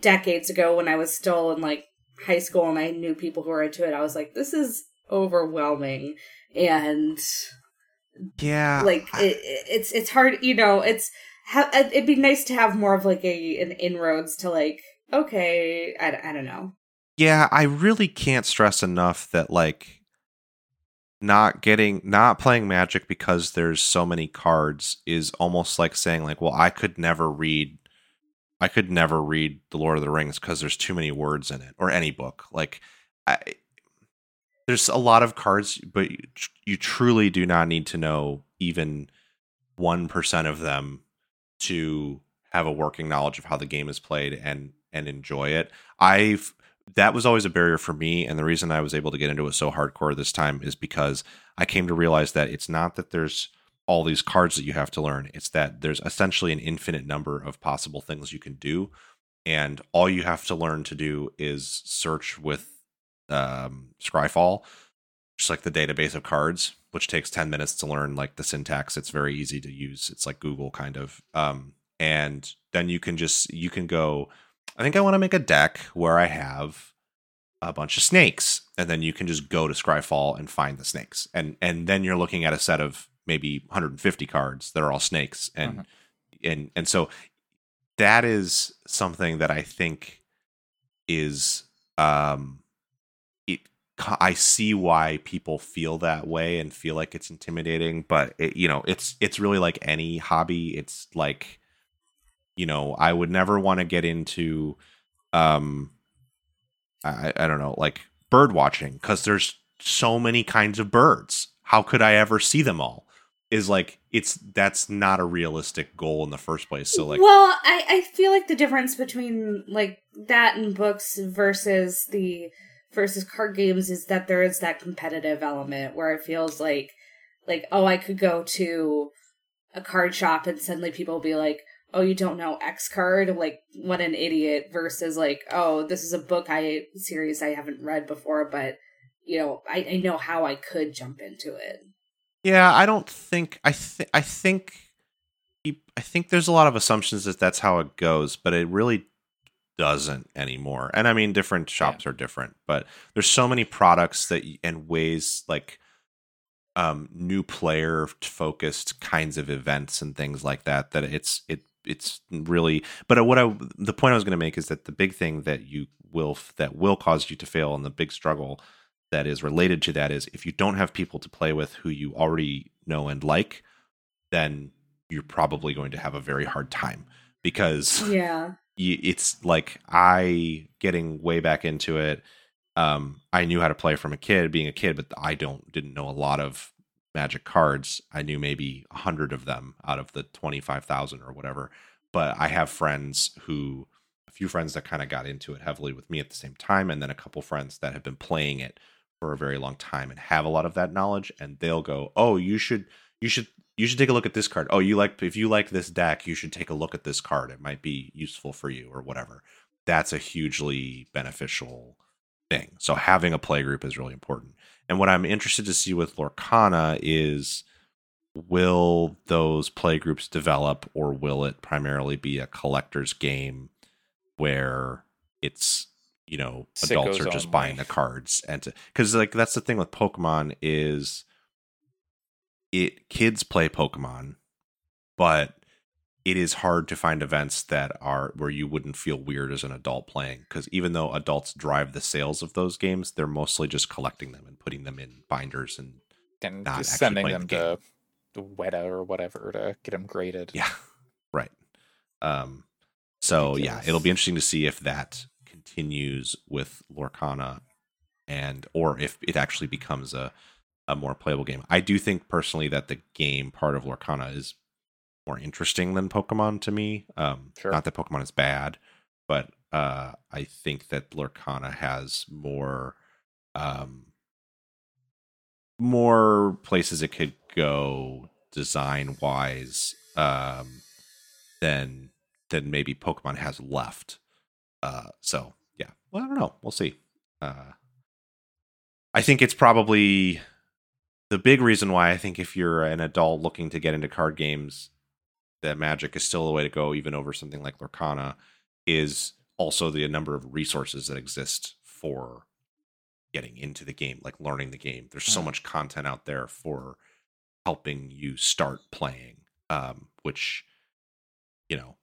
decades ago when I was still in like high school and I knew people who were into it, I was like, this is overwhelming and yeah like it, it's it's hard you know it's ha- it'd be nice to have more of like a an inroads to like okay I, I don't know yeah i really can't stress enough that like not getting not playing magic because there's so many cards is almost like saying like well i could never read i could never read the lord of the rings because there's too many words in it or any book like i there's a lot of cards but you, you truly do not need to know even 1% of them to have a working knowledge of how the game is played and and enjoy it. I've that was always a barrier for me and the reason I was able to get into it so hardcore this time is because I came to realize that it's not that there's all these cards that you have to learn. It's that there's essentially an infinite number of possible things you can do and all you have to learn to do is search with um Scryfall just like the database of cards which takes 10 minutes to learn like the syntax it's very easy to use it's like google kind of um, and then you can just you can go i think i want to make a deck where i have a bunch of snakes and then you can just go to scryfall and find the snakes and and then you're looking at a set of maybe 150 cards that are all snakes and uh-huh. and and so that is something that i think is um it I see why people feel that way and feel like it's intimidating, but it, you know, it's it's really like any hobby. It's like, you know, I would never want to get into, um, I I don't know, like bird watching because there's so many kinds of birds. How could I ever see them all? Is like it's that's not a realistic goal in the first place. So like, well, I I feel like the difference between like that and books versus the versus card games is that there is that competitive element where it feels like like oh I could go to a card shop and suddenly people will be like oh you don't know X card like what an idiot versus like oh this is a book I series I haven't read before but you know I, I know how I could jump into it. Yeah, I don't think I think I think I think there's a lot of assumptions that that's how it goes, but it really doesn't anymore. And I mean, different shops yeah. are different, but there's so many products that and ways like um new player focused kinds of events and things like that that it's it it's really but what I the point I was going to make is that the big thing that you will that will cause you to fail and the big struggle that is related to that is if you don't have people to play with who you already know and like then you're probably going to have a very hard time because yeah it's like I getting way back into it. Um, I knew how to play from a kid, being a kid, but I don't didn't know a lot of magic cards. I knew maybe a hundred of them out of the twenty five thousand or whatever. But I have friends who, a few friends that kind of got into it heavily with me at the same time, and then a couple friends that have been playing it for a very long time and have a lot of that knowledge. And they'll go, "Oh, you should you should you should take a look at this card. Oh, you like if you like this deck, you should take a look at this card. It might be useful for you or whatever. That's a hugely beneficial thing. So having a play group is really important. And what I'm interested to see with Lorcana is will those play groups develop or will it primarily be a collector's game where it's you know adults are just buying the cards and because like that's the thing with pokemon is it kids play pokemon but it is hard to find events that are where you wouldn't feel weird as an adult playing because even though adults drive the sales of those games they're mostly just collecting them and putting them in binders and and not just sending them the to the Weta or whatever to get them graded. Yeah, right. Um, so yeah, it'll be interesting to see if that continues with Lorcana, and or if it actually becomes a a more playable game. I do think personally that the game part of Lorcana is more interesting than Pokemon to me. Um, Sure. Not that Pokemon is bad, but uh, I think that Lorcana has more um, more places it could go design wise um, than than maybe Pokemon has left. Uh, so yeah, well, I don't know. We'll see. Uh, I think it's probably the big reason why I think if you're an adult looking to get into card games, that Magic is still a way to go, even over something like Lorcana, is also the number of resources that exist for getting into the game, like learning the game. There's so Mm. much content out there for helping you start playing, um, which, you know,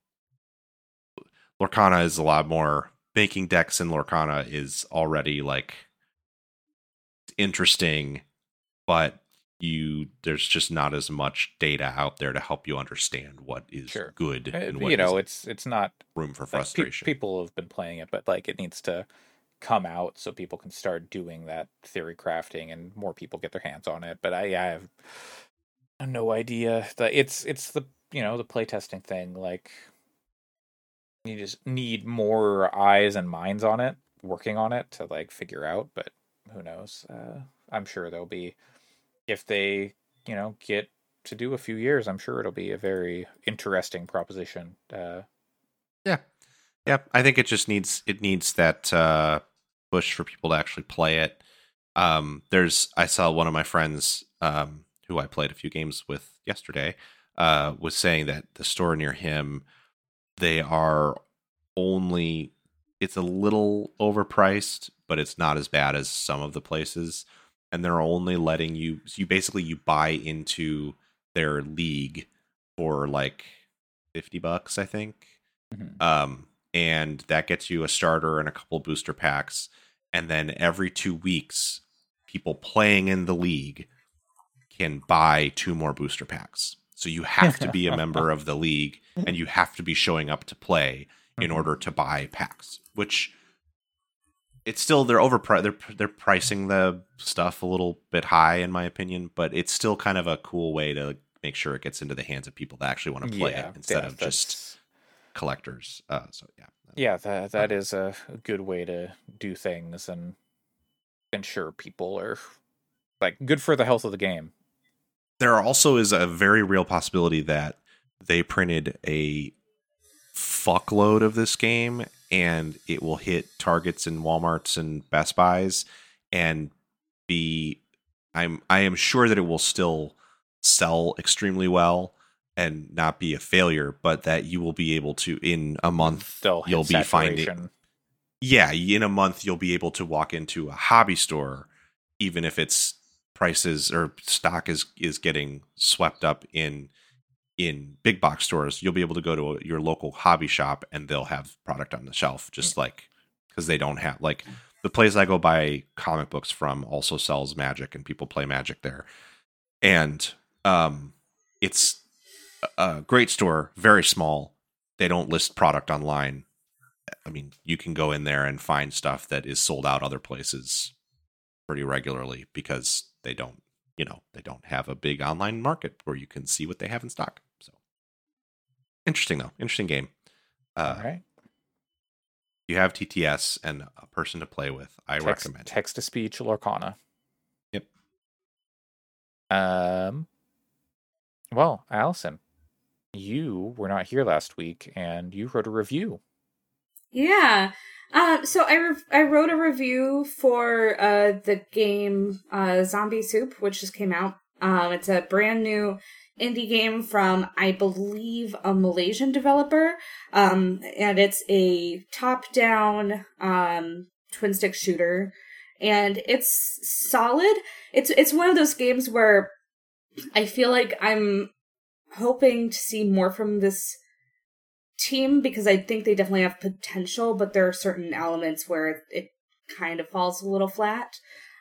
Lorcana is a lot more. Making decks in Lorcana is already like interesting, but you there's just not as much data out there to help you understand what is Sure. good Uh, and what you know, it's it's not room for like, pe- frustration. people have been playing it, but like it needs to come out so people can start doing that theory crafting and more people get their hands on it. But I, I have no idea. that it's it's the you know the playtesting thing. Like you just need more eyes and minds on it, working on it to like figure out. But who knows? Uh, I'm sure there'll be if they you know get to do a few years. I'm sure it'll be a very interesting proposition. Uh, Yeah, yeah. I think it just needs it needs that uh, push for people to actually play it. Um, there's I saw one of my friends um, who I played a few games with yesterday uh, was saying that the store near him they are only it's a little overpriced, but it's not as bad as some of the places, and they're only letting you so you basically you buy into their league for like fifty bucks, I think mhm. um, and that gets you a starter and a couple booster packs. And then every two weeks, people playing in the league can buy two more booster packs. So you have to be a member of the league and you have to be showing up to play in Mhm. order to buy packs, which it's still they're overpriced. They're they're pricing the stuff a little bit high in my opinion, but it's still kind of a cool way to make sure it gets into the hands of people that actually want to play it instead yeah, of just collectors. Uh, so yeah, yeah that that is a, a good way to do things and ensure people are like good for the health of the game there also is a very real possibility that they printed a fuckload of this game and it will hit Targets and Walmarts and Best Buys and be I'm I am sure that it will still sell extremely well and not be a failure, but that you will be able to in a month they'll you'll be finding yeah, in a month you'll be able to walk into a hobby store, even if its prices or stock is is getting swept up in in big box stores. You'll be able to go to your local hobby shop and they'll have product on the shelf, just like because they don't have like the place I go buy comic books from also sells Magic and people play Magic there, and um, it's a great store, very small. They don't list product online. I mean, you can go in there and find stuff that is sold out other places pretty regularly because they don't, you know, they don't have a big online market where you can see what they have in stock. So interesting though, interesting game. Uh, all right You have TTS and a person to play with. I text, recommend. text to speech lorcana Yep. um well allyson you were not here last week and you wrote a review Yeah. Uh, so I re- I wrote a review for uh, the game uh, Zombie Soup, which just came out. Um, it's a brand new indie game from I believe a Malaysian developer, um, and it's a top down um, twin stick shooter, and it's solid. It's it's one of those games where I feel like I'm hoping to see more from this team because I think they definitely have potential, but there are certain elements where it kind of falls a little flat.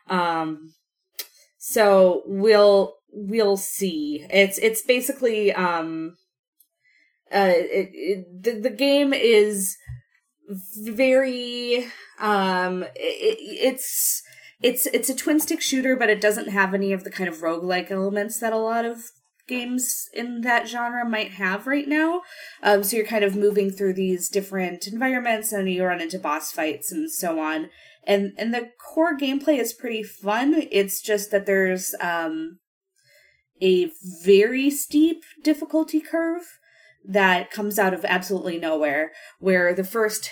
Um, so we'll we'll see. It's it's basically um, uh, it, it, the the game is very um, it, it's it's it's a twin stick shooter, but it doesn't have any of the kind of roguelike elements that a lot of games in that genre might have right now. Um, so you're kind of moving through these different environments and you run into boss fights and so on. And and the core gameplay is pretty fun. It's just that there's um, a very steep difficulty curve that comes out of absolutely nowhere. Where the first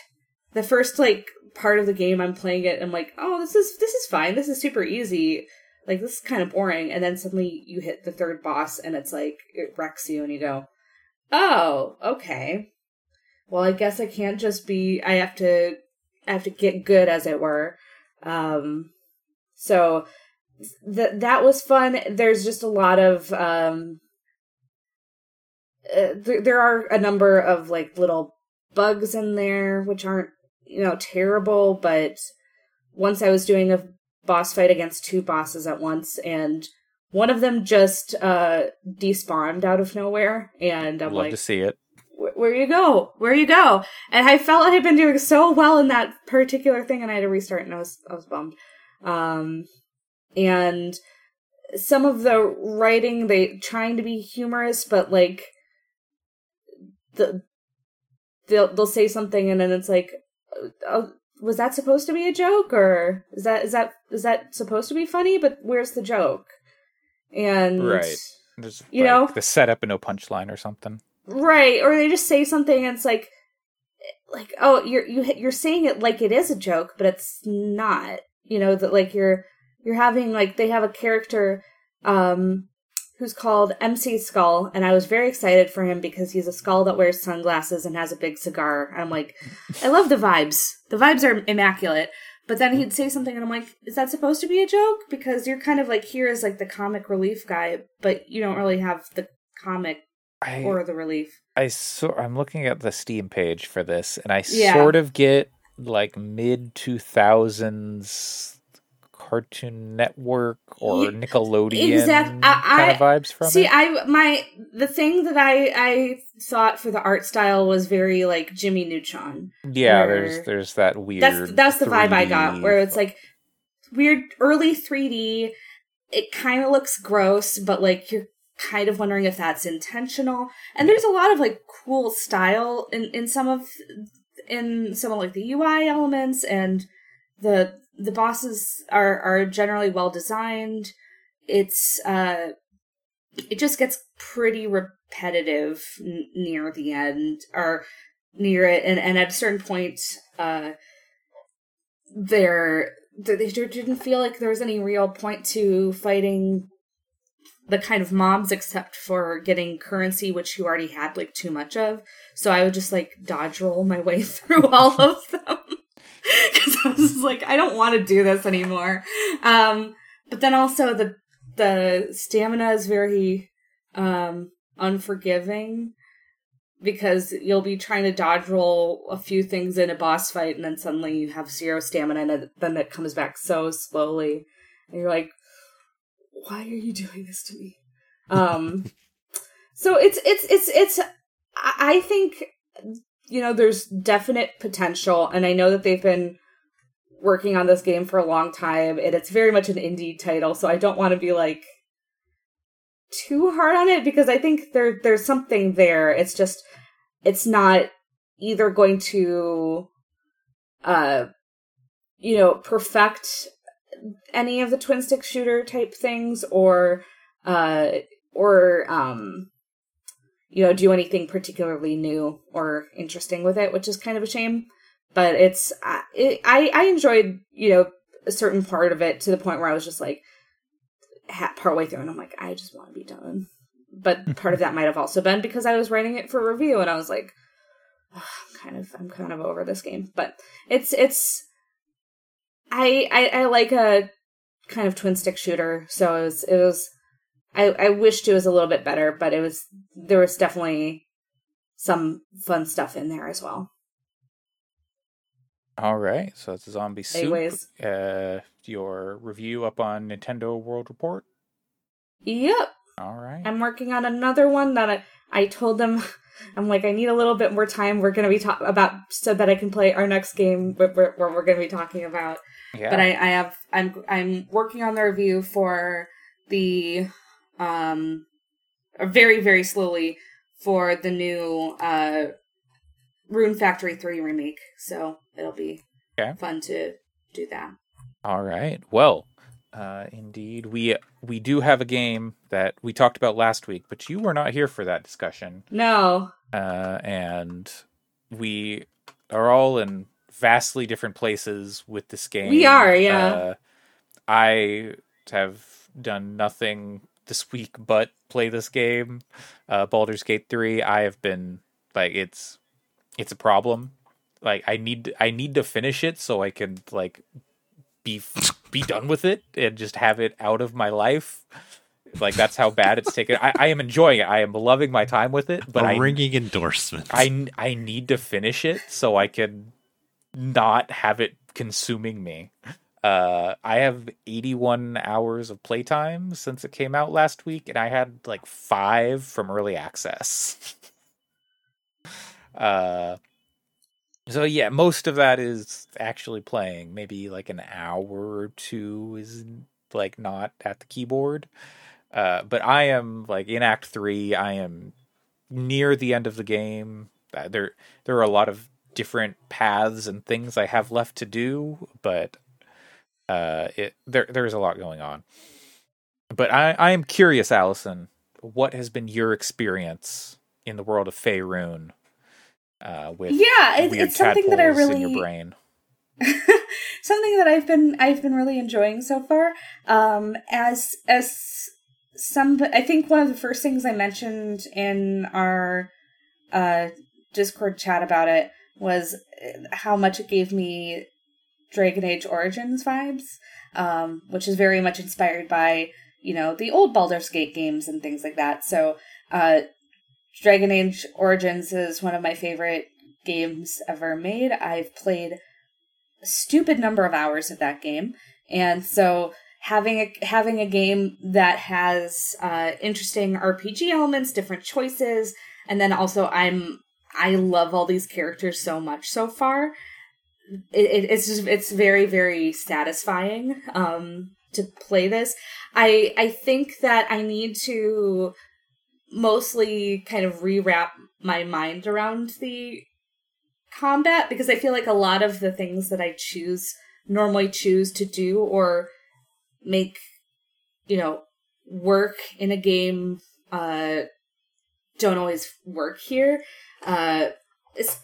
the first like part of the game I'm playing it, I'm like, oh, this is this is fine. This is super easy like this is kind of boring and then suddenly you hit the third boss and it's like it wrecks you and you go oh okay well i guess i can't just be i have to i have to get good as it were um so that that was fun there's just a lot of um uh, th- there are a number of like little bugs in there which aren't you know terrible but once i was doing a boss fight against two bosses at once, and one of them just uh despawned out of nowhere, and I'm Love like, to see it. where you go? Where you go? And I felt I had been doing so well in that particular thing, and I had to restart, and I was I was bummed. Um, and some of the writing, they trying to be humorous, but like the they'll they'll say something, and then it's like, uh, oh, was that supposed to be a joke or is that is that is that supposed to be funny but where's the joke and Right. There's You like, know? the setup and no punchline or something. right or they just say something and it's like like oh you're you you're saying it like it is a joke but it's not you know that like you're you're having like they have a character um who's called MC Skull and I was very excited for him because he's a skull that wears sunglasses and has a big cigar. I'm like I love the vibes. The vibes are immaculate. But then he'd say something and I'm like, is that supposed to be a joke? Because you're kind of like here as like the comic relief guy, but you don't really have the comic I or the relief. I so I'm looking at the Steam page for this, and I Yeah. sort of get like mid two thousands Cartoon Network or Nickelodeon exact- I- kind I- of vibes from See, it. See, I my the thing that I I thought for the art style was very like Jimmy Neutron. yeah, there's there's that weird. That's that's the vibe I got where it's like weird early 3D. It kind of looks gross, but like you're kind of wondering if that's intentional. And there's a lot of like cool style in in some of in some of like the UI elements and the the bosses are are generally well designed. It's uh it just gets pretty repetitive n- near the end or near it. And, and at a certain point uh there there didn't feel like there was any real point to fighting the kind of mobs except for getting currency which you already had like too much of. So i would just like dodge roll my way through all of them because i was just like i don't want to do this anymore. Um but then also the the stamina is very um unforgiving because you'll be trying to dodge roll a few things in a boss fight and then suddenly you have zero stamina and then it comes back so slowly. And you're like why are you doing this to me? Um so it's it's it's it's I think you know there's definite potential and i know that they've been working on this game for a long time and it's very much an indie title so i don't want to be like too hard on it because i think there there's something there. It's just it's not either going to uh you know perfect any of the twin stick shooter type things or uh or um you know do anything particularly new or interesting with it which is kind of a shame but it's I it, I I enjoyed you know a certain part of it to the point where I was just like ha- partway through, and I'm like, I just want to be done. But part of that might have also been because I was writing it for review, and I was like, "Ugh, I'm kind of I'm kind of over this game. But it's it's I I, I like a kind of twin stick shooter, so it was it was. I, I wished it was a little bit better, but it was there was definitely some fun stuff in there as well. All right, so it's a zombie soup. Anyways. Uh, your review up on Nintendo World Report. Yep, All right. I'm working on another one that I, I told them I'm like I need a little bit more time. We're gonna be talk about so that I can play our next game where, where, where we're gonna be talking about. yeah. But I, I have I'm I'm working on the review for the um very very slowly for the new uh Rune Factory 3 remake. So it'll be Okay. fun to do that. All right. Well, uh, indeed, we we do have a game that we talked about last week, but you were not here for that discussion, No. uh, and we are all in vastly different places with this game. We are, yeah. Uh, I have done nothing this week but play this game, uh, Baldur's Gate three. I have been like it's it's a problem. Like I need I need to finish it so I can like be be done with it and just have it out of my life. Like that's how bad it's taken. I, I am enjoying it. I am loving my time with it, but a I ringing endorsement. I I need to finish it so I can not have it consuming me. Uh, I have 81 hours of playtime since it came out last week, and I had like five from early access. uh, so yeah, most of that is actually playing. Maybe like an hour or two is like not at the keyboard. Uh, but I am like in Act Three. I am near the end of the game. Uh, there there are a lot of different paths and things I have left to do, but uh, it there there's a lot going on. But I I am curious, Allyson, what has been your experience in the world of Faerun? Uh, with Yeah, it, weird it's something that I really in your brain. something that I've been I've been really enjoying so far. Um, as as some, I think one of the first things I mentioned in our uh, Discord chat about it was uh, how much it gave me Dragon Age Origins vibes, um, which is very much inspired by you know the old Baldur's Gate games and things like that. So, uh, Dragon Age Origins is one of my favorite games ever made. I've played a stupid number of hours of that game, and so having a having a game that has uh, interesting RPG elements, different choices, and then also I'm I love all these characters so much so far. It, it, it's just it's very very satisfying um, to play this. I I think that I need to mostly kind of rewrap my mind around the combat because I feel like a lot of the things that I choose normally choose to do or make you know work in a game uh don't always work here uh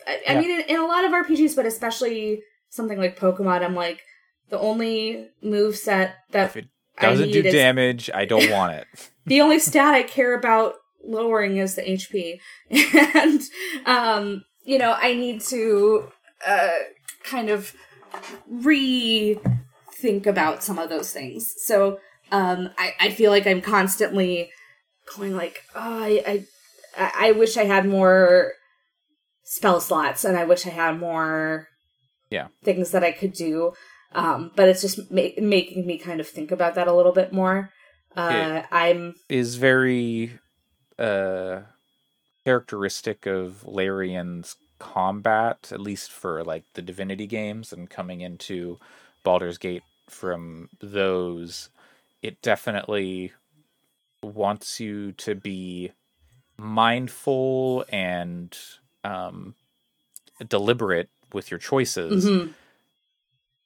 I, I Yeah. mean in, in a lot of rpgs but especially something like pokemon i'm like the only move set that If it doesn't do is- damage, I don't want it. the only stat I care about lowering is the HP. And um, you know, I need to uh kind of rethink about some of those things. So um I, I feel like I'm constantly going like, oh I I I wish I had more spell slots and I wish I had more Yeah. things that I could do. Um, but it's just ma- making me kind of think about that a little bit more. Uh. I'm is very uh characteristic of Larian's combat, at least for like the Divinity games and coming into Baldur's Gate from those, it definitely wants you to be mindful and um deliberate with your choices Mhm.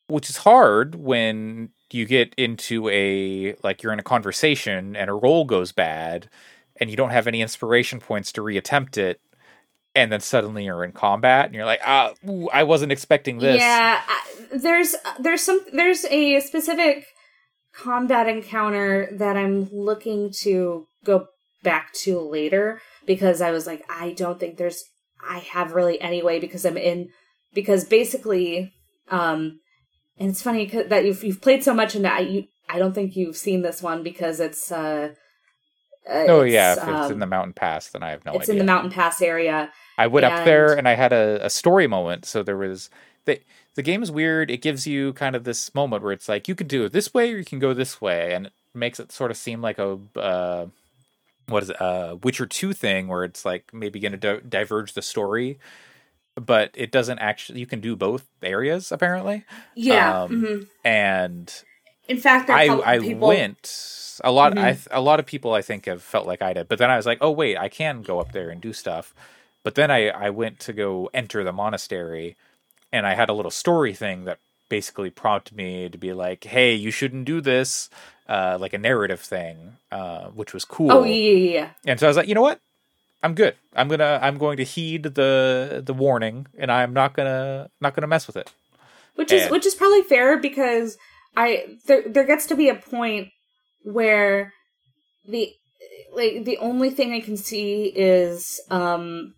which is hard when you get into a like you're in a conversation and a roll goes bad and you don't have any inspiration points to reattempt it and then suddenly you're in combat and you're like, ah, ooh, I wasn't expecting this. Yeah, I, there's there's some there's a specific combat encounter that I'm looking to go back to later because I was like, I don't think there's I have really anyway because I'm in because basically, um, and it's funny that you've you've played so much and I you I don't think you've seen this one because it's uh. uh Oh it's, yeah, if it's um, in the mountain pass, then I have no idea. it's idea. in the mountain pass area. I went up there and- and I had a, a story moment. So there was the the game is weird. It gives you kind of this moment where it's like you can do it this way or you can go this way, and it makes it sort of seem like a uh, what is it, uh, Witcher two thing where it's like maybe going to di- diverge the story, but it doesn't actually. You can do both areas apparently, Yeah. Um, mhm. and In fact, I I people, went a lot. Mhm. I th- a lot of people I think have felt like I did, but then I was like, oh wait, I can go up there and do stuff. But then I I went to go enter the monastery, and I had a little story thing that basically prompted me to be like, hey, you shouldn't do this, uh, like a narrative thing, uh, which was cool. Oh yeah, yeah, yeah. And so I was like, you know what? I'm good. I'm gonna I'm going to heed the the warning, and I'm not gonna not gonna mess with it. which is which is probably fair because I there there gets to be a point where the like the only thing I can see is um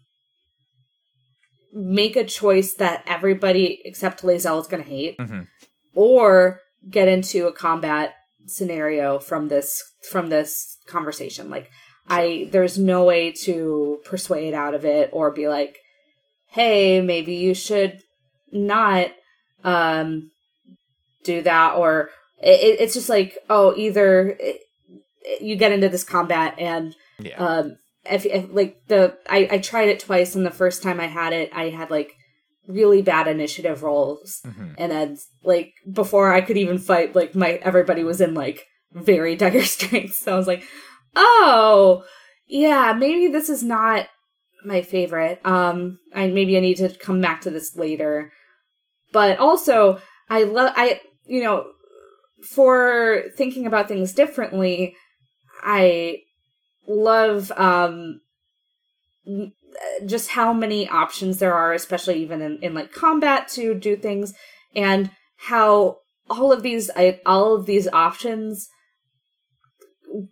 make a choice that everybody except Lae'zel is going to hate, Mhm. or get into a combat scenario from this from this conversation. Like I there's no way to persuade out of it or be like, hey, maybe you should not um do that or it, it's just like oh either it, you get into this combat and Yeah. um if, if like the I, I tried it twice and the first time i had it i had like really bad initiative rolls Mhm. and then like before i could even fight like my everybody was in like very dire strength so i was like oh yeah maybe this is not my favorite. Um i maybe i need to come back to this later. But also i love i you know for thinking about things differently i love um just how many options there are especially even in, in like combat to do things and how all of these I, all of these options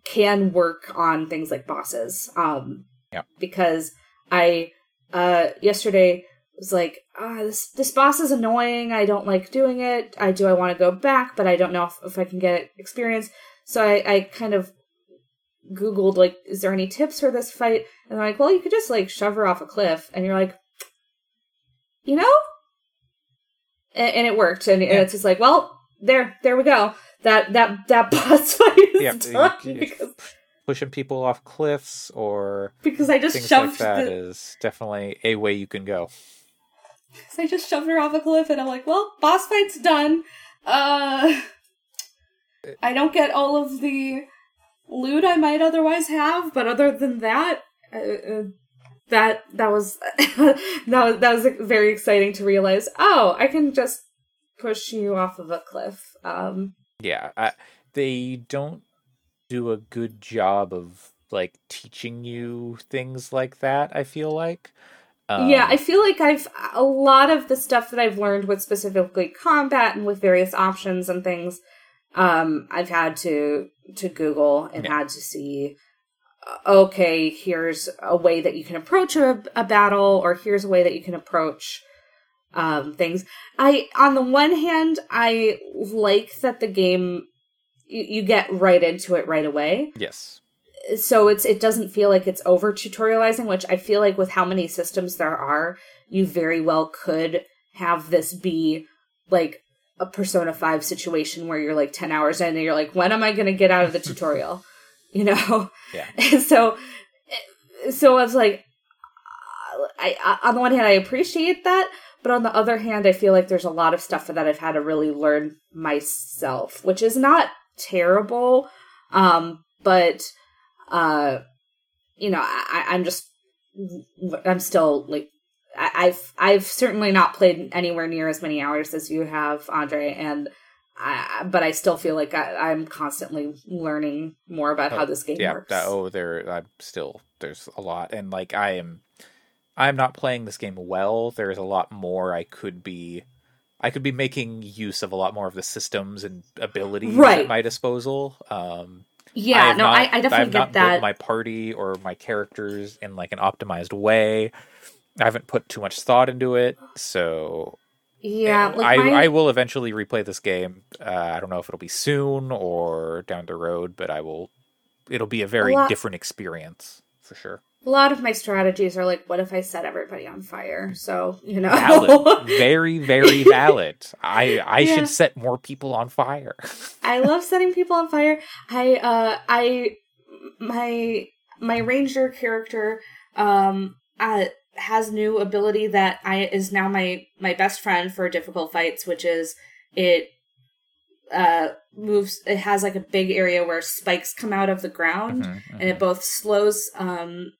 can work on things like bosses. Um Yeah. because i uh yesterday was like ah this this boss is annoying. I don't like doing it. I do i want to go back? But i don't know if, if i can get experience. So i i kind of googled like is there any tips for this fight and they're like well you could just like shove her off a cliff and you're like you know and, and it worked and Yeah. it's just like well there there we go that that that boss fight is Yeah, done you- you- because pushing people off cliffs or because i just things like shoved that the, is definitely a way you can go. So I just shoved her off a cliff, and I'm like, "Well, boss fight's done. Uh, I don't get all of the loot I might otherwise have, but other than that, uh, uh, that that was that was that was very exciting to realize. Oh, I can just push you off of a cliff. Um, Yeah, I, they don't do a good job of like teaching you things like that. I feel like. Um, yeah, I feel like I've a lot of the stuff that I've learned with specifically combat and with various options and things. Um, I've had to to Google and Yeah. had to see. uh, Okay, here's a way that you can approach a, a battle, or here's a way that you can approach um, things. I, on the one hand, I like that the game you, you get right into it right away yes. so it's it doesn't feel like it's over tutorializing which i feel like with how many systems there are you very well could have this be like a persona 5 situation where you're like 10 hours in and you're like when am i going to get out of the tutorial you know Yeah. and so so i was like I, I on the one hand i appreciate that but on the other hand i feel like there's a lot of stuff that i've had to really learn myself which is not terrible um but uh you know I, i'm just i'm still like i've i've certainly not played anywhere near as many hours as you have andre and I, but I still feel like I, I'm constantly learning more about how this game yeah works. that, oh there i'm still there's a lot and like i am I'm not playing this game well. There's a lot more I could be I could be making use of a lot more of the systems and abilities Right. at my disposal. Um Yeah, have no, not- I, I definitely have get not that. built my party or my characters in like an optimized way. I haven't put too much thought into it, so yeah, like I my, I will eventually replay this game. Uh, I don't know if it'll be soon or down the road, but I will. It'll be a very lot- different experience for sure. a lot of my strategies are like, what if I set everybody on fire? So you know, Valid, very very valid. I I Yeah. should set more people on fire. I love setting people on fire. I uh I my my ranger character um uh, has new ability that I is now my my best friend for difficult fights, which is it uh moves it has like a big area where spikes come out of the ground Mhm, and it both slows um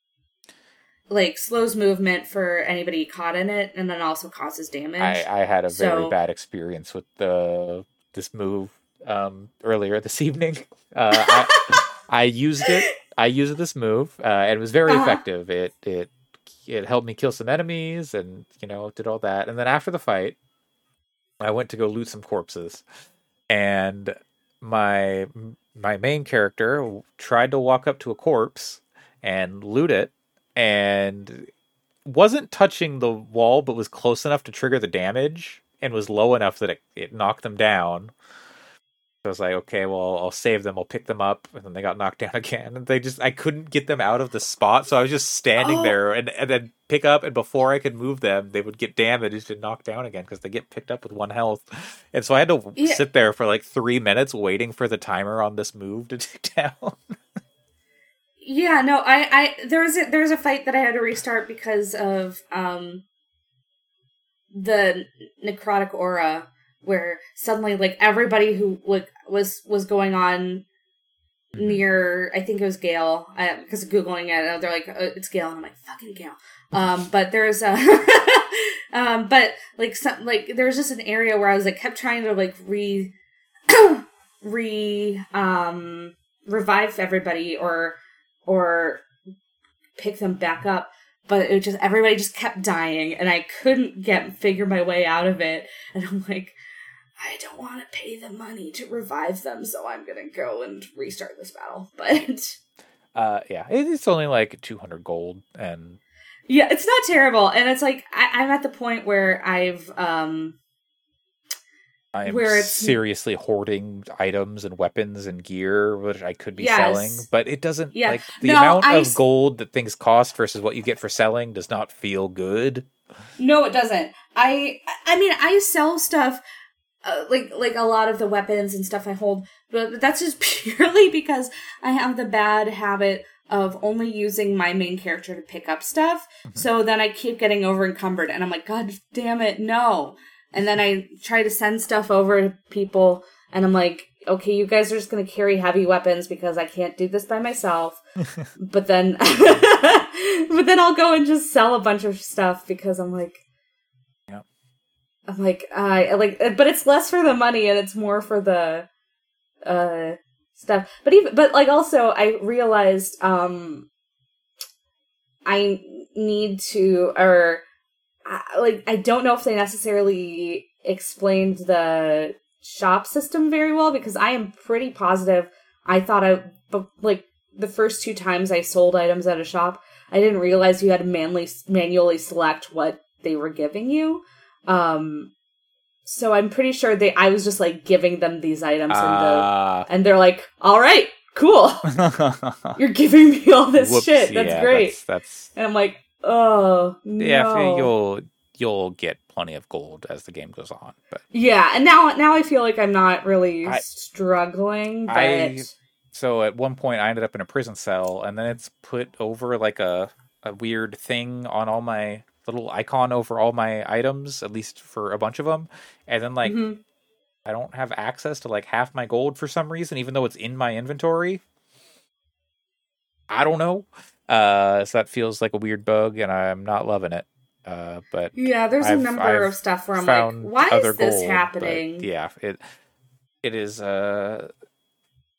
like slows movement for anybody caught in it and then also causes damage. I, I had a very So- bad experience with the this move um, earlier this evening. Uh, I, I used it. I used this move, uh, and it was very Uh-huh. effective. It it it helped me kill some enemies, and you know did all that. And then after the fight, I went to go loot some corpses, and my my main character tried to walk up to a corpse and loot it, and wasn't touching the wall, but was close enough to trigger the damage and was low enough that it, it knocked them down. So I was like, okay, well, I'll save them. I'll pick them up, and then they got knocked down again. And they just, I couldn't get them out of the spot, so I was just standing Oh. there, and and then pick up, and before I could move them, they would get damaged and knocked down again because they get picked up with one health. And so I had to Yeah. sit there for like three minutes waiting for the timer on this move to tick down. Yeah, no, I, I there was a there was a fight that I had to restart because of um the necrotic aura where suddenly like everybody who like was was going on Mm-hmm. near I think it was Gale because googling it they're like uh, it's Gale and I'm like fucking Gale um but there's a um but like some like there was just an area where I was like kept trying to like re re um revive everybody or or pick them back up but it just everybody just kept dying and i couldn't get figure my way out of it and i'm like i don't want to pay the money to revive them so i'm gonna go and restart this battle but Uh, yeah, it's only like 200 gold, and yeah it's not terrible and it's like I, i'm at the point where i've um I'm Where it's- seriously hoarding items and weapons and gear, which I could be Yes. selling, but it doesn't Yeah. like the No, amount I of gold that things cost versus what you get for selling does not feel good. No, it doesn't. I I mean, I sell stuff uh, like like a lot of the weapons and stuff I hold, but that's just purely because I have the bad habit of only using my main character to pick up stuff. So then I keep getting over encumbered, and I'm like, God damn it, no! And then I try to send stuff over to people, and I'm like, okay, you guys are just gonna carry heavy weapons because I can't do this by myself. but then, but then I'll go and just sell a bunch of stuff because I'm like. Like, I like, but it's less for the money and it's more for the, uh, stuff. But even, but like, also, I realized, um, I need to, or, I, like, I don't know if they necessarily explained the shop system very well because I am pretty positive. I thought I, but like, the first two times I sold items at a shop, I didn't realize you had to manually manually select what they were giving you. Um, so I'm pretty sure they. I was just like giving them these items, and the Ah. and they're like, "All right, cool, you're giving me all this Whoops, shit. That's yeah, great." That's, that's And I'm like, "Oh no." yeah. You'll you'll get plenty of gold as the game goes on, but Yeah, and now now I feel like I'm not really I- struggling, but I- so at one point I ended up in a prison cell, and then it's put over like a a weird thing on all my little icon over all my items, at least for a bunch of them, and then like Mhm. I don't have access to like half my gold for some reason, even though it's in my inventory. I don't know. Uh, so that feels like a weird bug, and I'm not loving it. Uh, but yeah, there's a I've- number I've of stuff where I'm like, "Why is this gold, but happening?" yeah, it it is. Uh,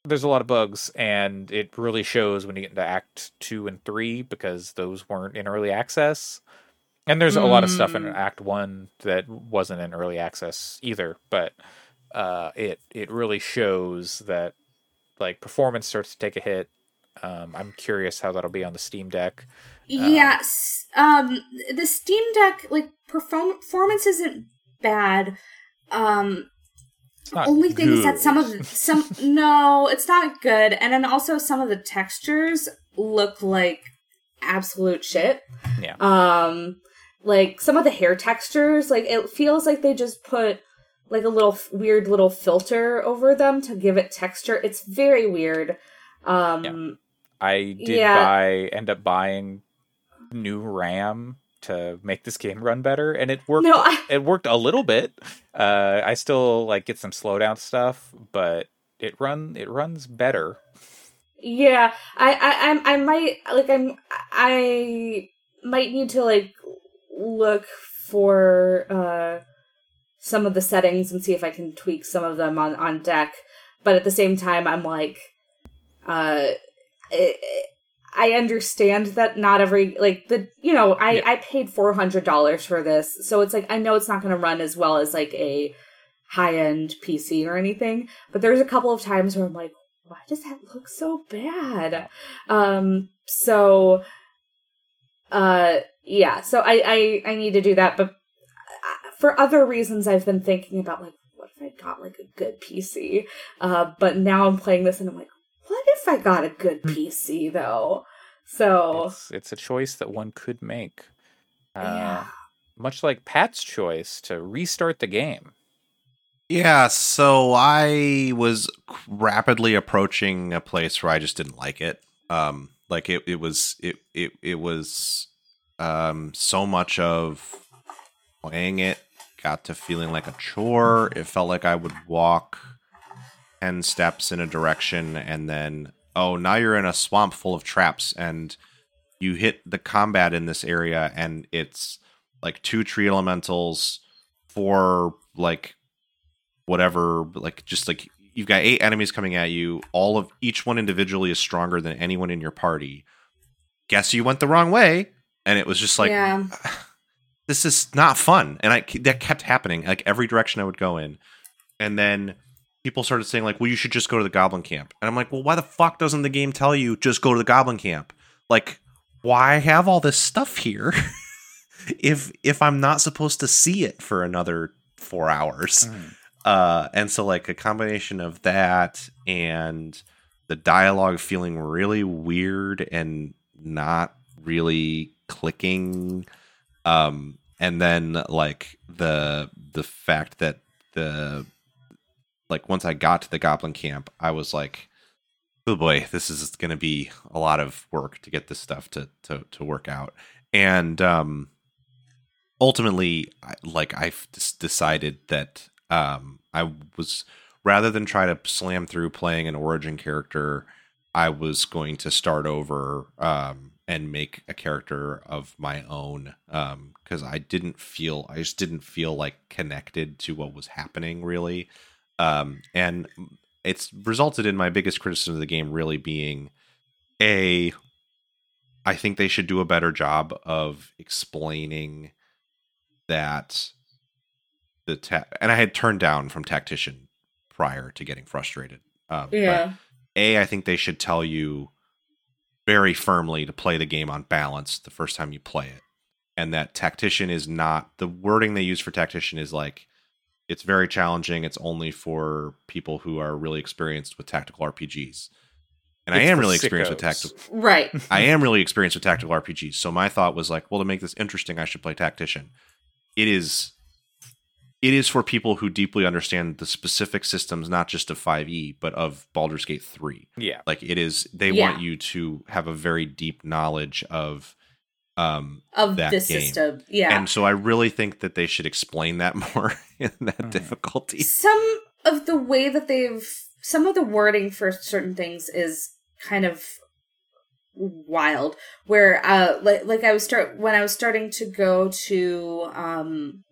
there's a lot of bugs, and it really shows when you get into Act Two and Three because those weren't in early access. And there's a lot of stuff in Mm. Act One that wasn't in early access either, but uh, it it really shows that like performance starts to take a hit. Um, I'm curious how that'll be on the Steam Deck. Yes. Um the Steam Deck like perform- performance isn't bad. Um only thing is that some of the, some no, it's not good. And then also some of the textures look like absolute shit. Yeah. Um like some of the hair textures like it feels like they just put like a little f- weird little filter over them to give it texture. It's very weird. Um I did Yeah. buy end up buying new RAM to make this game run better, and it worked. no, I, it worked a little bit. Uh, I still like get some slowdown stuff, but it run it runs better. Yeah, I, I, I'm, I might like, I'm, I might need to like look for uh some of the settings and see if I can tweak some of them on on deck. But at the same time, I'm like, uh, I, I understand that not every like the you know I Yeah. I paid four hundred dollars for this, so it's like I know it's not going to run as well as like a high end PC or anything. But there's a couple of times where I'm like, why does that look so bad? Um, so, uh, yeah, so I, I, I need to do that. But uh, for other reasons, I've been thinking about like, what if I got like a good PC? Uh, but now I'm playing this and I'm like, what if I got a good PC though? So, It's it's a choice that one could make. Uh, yeah. Much like Pat's choice to restart the game. Yeah, so I was rapidly approaching a place where I just didn't like it. Um, like it, it was it it it was um so much of playing it got to feeling like a chore. It felt like I would walk ten steps in a direction and then oh now you're in a swamp full of traps and you hit the combat in this area and it's like two tree elementals, four like whatever like just like you've got eight enemies coming at you. All of each one individually is stronger than anyone in your party. Guess you went the wrong way? And it was just like Yeah. this is not fun. And i that kept happening. Like every direction i would go in. And then people started saying like well you should just go to the goblin camp. And i'm like well why the fuck doesn't the game tell you just go to the goblin camp? Like why have all this stuff here if if i'm not supposed to see it for another four hours uh and so like a combination of that and the dialogue feeling really weird and not really clicking um and then like the the fact that the like once i got to the goblin camp i was like oh boy this is going to be a lot of work to get this stuff to to to work out. And um ultimately like i've decided that um i was rather than try to slam through playing an origin character i was going to start over um and make a character of my own um because i didn't feel i just didn't feel like connected to what was happening really. Um and it's resulted in my biggest criticism of the game really being a i think they should do a better job of explaining that the ta- and I had turned down from tactician prior to getting frustrated. Um, Yeah. a, I think they should tell you very firmly to play the game on balance the first time you play it, and that tactician is not the wording they use for tactician is like it's very challenging. It's only for people who are really experienced with tactical RPGs, and I am for really experienced with sickos. tactical. Right. I am really experienced with tactical RPGs. So my thought was like, well, to make this interesting, I should play tactician. It is it is for people who deeply understand the specific systems, not just of 5e, but of Baldur's Gate 3. Yeah. Like it is they Yeah. want you to have a very deep knowledge of um Of that the game. system. Yeah. and so I really think that they should explain that more in that Mhm. difficulty. some of the way that they've some of the wording for certain things is kind of wild where uh like, like i was start when i was starting to go to um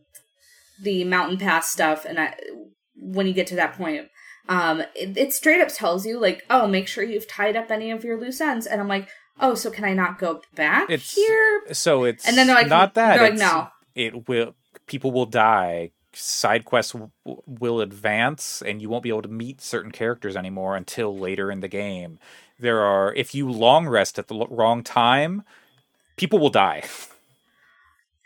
the mountain pass stuff and i when you get to that point um it, it straight up tells you like oh make sure you've tied up any of your loose ends and i'm like "Oh, so can I not go back It's- here?" So it's And then they're like, not that. they're like, "No." It will. People will die. Side quests w- w- will advance, and you won't be able to meet certain characters anymore until later in the game. There are if you long rest at the l- wrong time, people will die.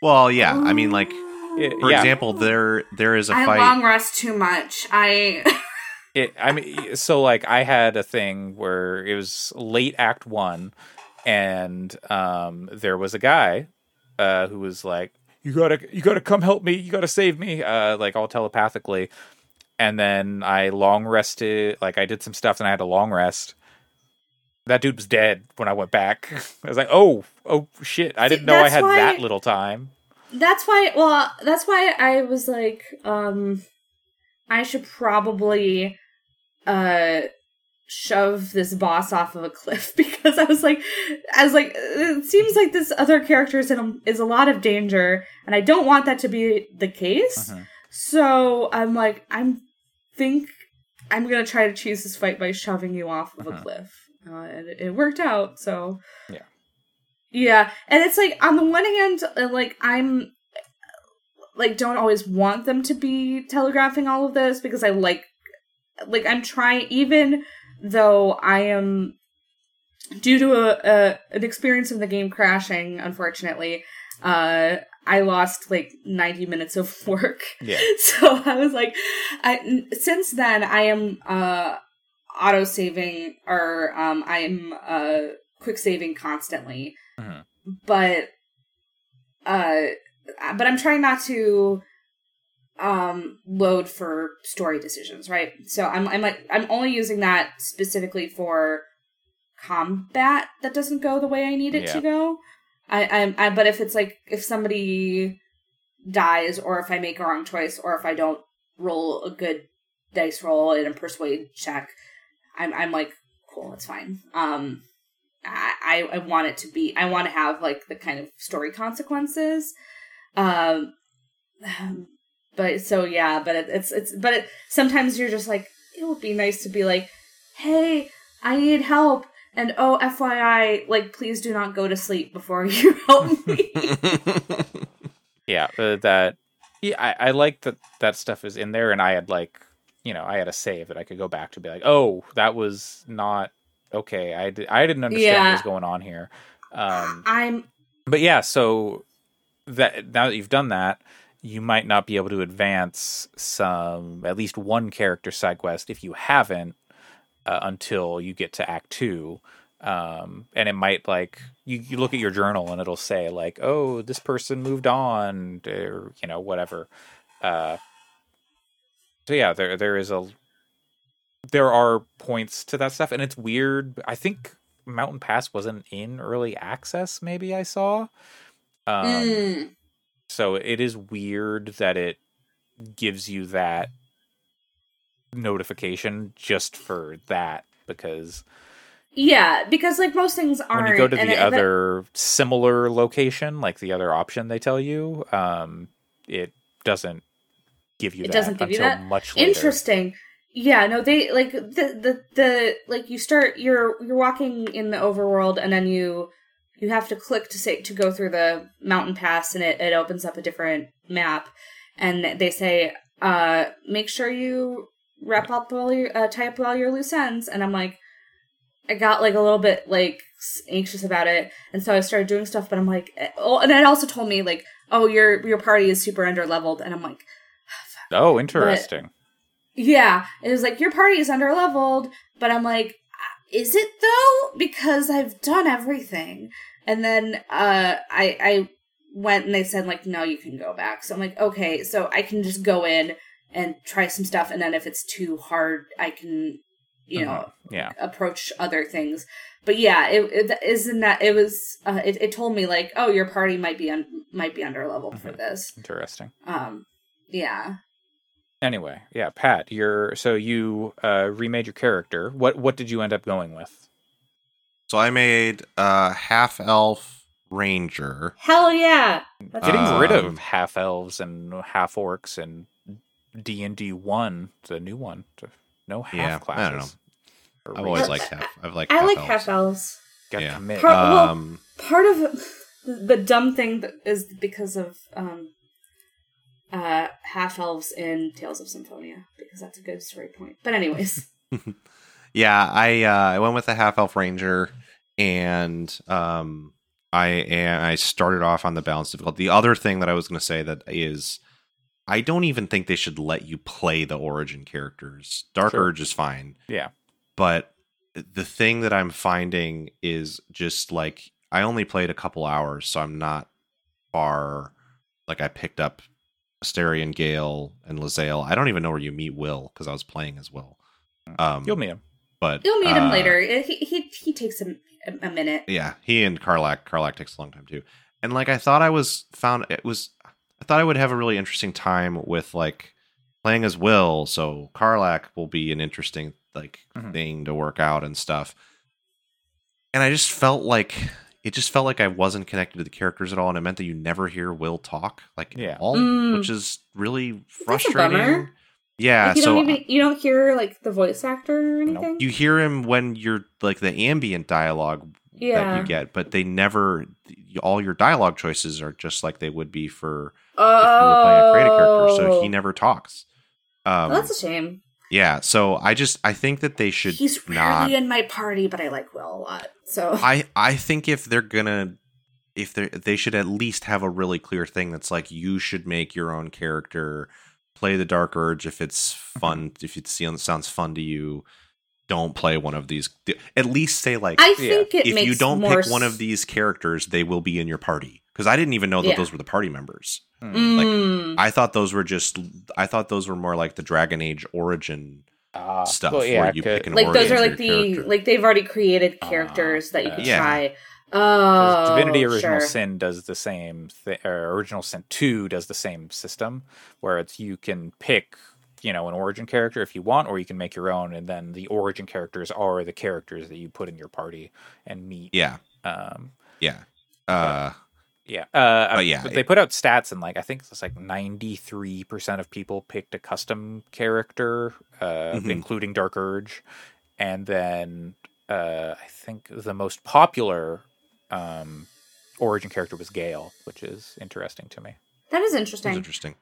Well, yeah. I mean, like It- for yeah, example, there there is a I fight. long rest too much. I it. I mean, so like I had a thing where it was late Act One, and um, there was a guy uh, who was like, "You gotta, you gotta come help me. You gotta save me," uh, like all telepathically. And then I long rested, like I did some stuff, and I had a long rest. That dude was dead when I went back. I was like, "Oh, oh shit! I See, didn't know I had why- that little time." That's why well that's why i was like um i should probably uh shove this boss off of a cliff because i was like i was like it seems like this other character is in a, is a lot of danger and i don't want that to be the case Mhm. so i'm like i'm think i'm gonna try to choose this fight by shoving you off of a Mhm. cliff uh, and it, it worked out so Yeah. Yeah, and it's like on the one hand, uh, like I'm like don't always want them to be telegraphing all of this because I like like I'm trying even though I am due to a, a an experience of the game crashing, unfortunately, uh I lost like 90 minutes of work. Yeah. So I was like I since then I am uh auto saving or um I'm uh quick saving constantly. Mhm. But uh but I'm trying not to um load for story decisions, right? So I'm I'm like I'm only using that specifically for combat that doesn't go the way I need it Yeah. to go. I, I'm I but if it's like if somebody dies or if I make a wrong choice or if I don't roll a good dice roll in a persuade check, I'm I'm like, cool, it's fine. Um I, I want it to be I want to have like the kind of story consequences. Um but so yeah, but it, it's it's but it, sometimes you're just like it would be nice to be like, "Hey, I need help." And oh, FYI, like please do not go to sleep before you help me. yeah uh, that yeah I, I like that that stuff is in there and i had like you know i had a save that i could go back to be like oh that was not okay i, di- I didn't understand what was going on here. Um I'm but yeah so that now that you've done that you might not be able to advance some at least one character side quest if you haven't uh, until you get to act two. Um and it might like you, you look at your journal and it'll say like oh this person moved on or you know whatever. Uh so yeah there there is a there are points to that stuff and it's weird i think mountain pass wasn't in early access maybe i saw um Mm. so it is weird that it gives you that notification just for that because yeah, because like most things aren't. when you go to the other similar location, like the other option they tell you, um, it doesn't give you It that doesn't give you that? much later. interesting yeah no they like the the the like you start you're you're walking in the overworld and then you you have to click to say to go through the mountain pass and it, it opens up a different map. And they say uh make sure you wrap up all your uh, tie up all your loose ends. And i'm like i got like a little bit like anxious about it. And so i started doing stuff but i'm like eh, oh and it also told me like oh your your party is super under leveled. And i'm like Oh, interesting. Yeah, it was like your party is under leveled, but I'm like, "Uh, is it though? Because I've done everything, and then uh, I I went and they said like, no, you can go back. So I'm like, okay, so I can just go in and try some stuff, and then if it's too hard, I can, you know, Mhm. yeah, approach other things. But yeah, it, it isn't that it was. Uh, it, it told me like, oh, your party might be un- might be under leveled for Mhm. this. interesting. Um, yeah. Anyway, yeah, Pat, you're so you uh, remade your character. What what did you end up going with? so I made a half elf ranger. Hell yeah! That's Getting rid Um, of half elves and half orcs and D and D one, the new one. to- No half Yeah, classes. I don't know. I've always liked half. I've liked. I half like elves. half elves. Got to Yeah. commit. Part- well- Um, part of the dumb thing that is because of um uh half elves in Tales of Symphonia because that's a good story point. But anyways, yeah, I uh, I went with the half elf ranger, and um, I and I started off on the balance difficulty. The other thing that I was going to say that is, I don't even think they should let you play the origin characters. Dark Sure. Urge is fine, yeah. but the thing that I'm finding is just like I only played a couple hours, so I'm not far. Like I picked up Astarion Gale and Lae'zel. I don't even know where you meet Wyll because I was playing as Wyll. Um, You'll meet him. but you'll meet him uh, later. He he he takes a, a minute. Yeah, he and Karlach. Karlach takes a long time too. And like I thought I was found it was I thought I would have a really interesting time with like playing as Wyll, so Karlach will be an interesting like Mhm. thing to work out and stuff. And I just felt like it just felt like I wasn't connected to the characters at all, and it meant that you never hear Wyll talk like Yeah. at all, Mm. which is really That's a frustrating. bummer. Yeah, Like, you so don't even you don't hear like the voice actor or Nope. anything. you hear him when you're like the ambient dialogue that you get, but they never. All your dialogue choices are just like they would be for oh, if you were playing a creative character. So he never talks. Um, Well, that's a shame. Yeah. So I just I think that they should He's not. rarely in my party, but I like Wyll a lot. So I I think if they're gonna if they they should at least have a really clear thing that's like you should make your own character, play the Dark Urge if it's fun mm-hmm. if it sounds sounds fun to you. Don't play one of these. At least say like I think it if makes you don't more pick one of these characters, they will be in your party. Because I didn't even know that Yeah. those were the party members. Hmm. Mm. I thought those were just. I thought those were more like the Dragon Age origin Ah, stuff well, yeah, where you could- pick an like those are like the character. like they've already created Ah, characters that you could yeah. try. 'Cause Oh, Divinity Original sure. Sin does the same thing, or Original Sin 2 does the same system, where it's you can pick, you know, an origin character if you want, or you can make your own, and then the origin characters are the characters that you put in your party and meet. yeah, Um, yeah. Uh, yeah. Uh, But yeah, they put out stats, and like, I think it's like 93% of people picked a custom character, uh, Mhm. including Dark Urge. And then uh, I think the most popular um, origin character was Gale, which is interesting to me. That is That's interesting. interesting.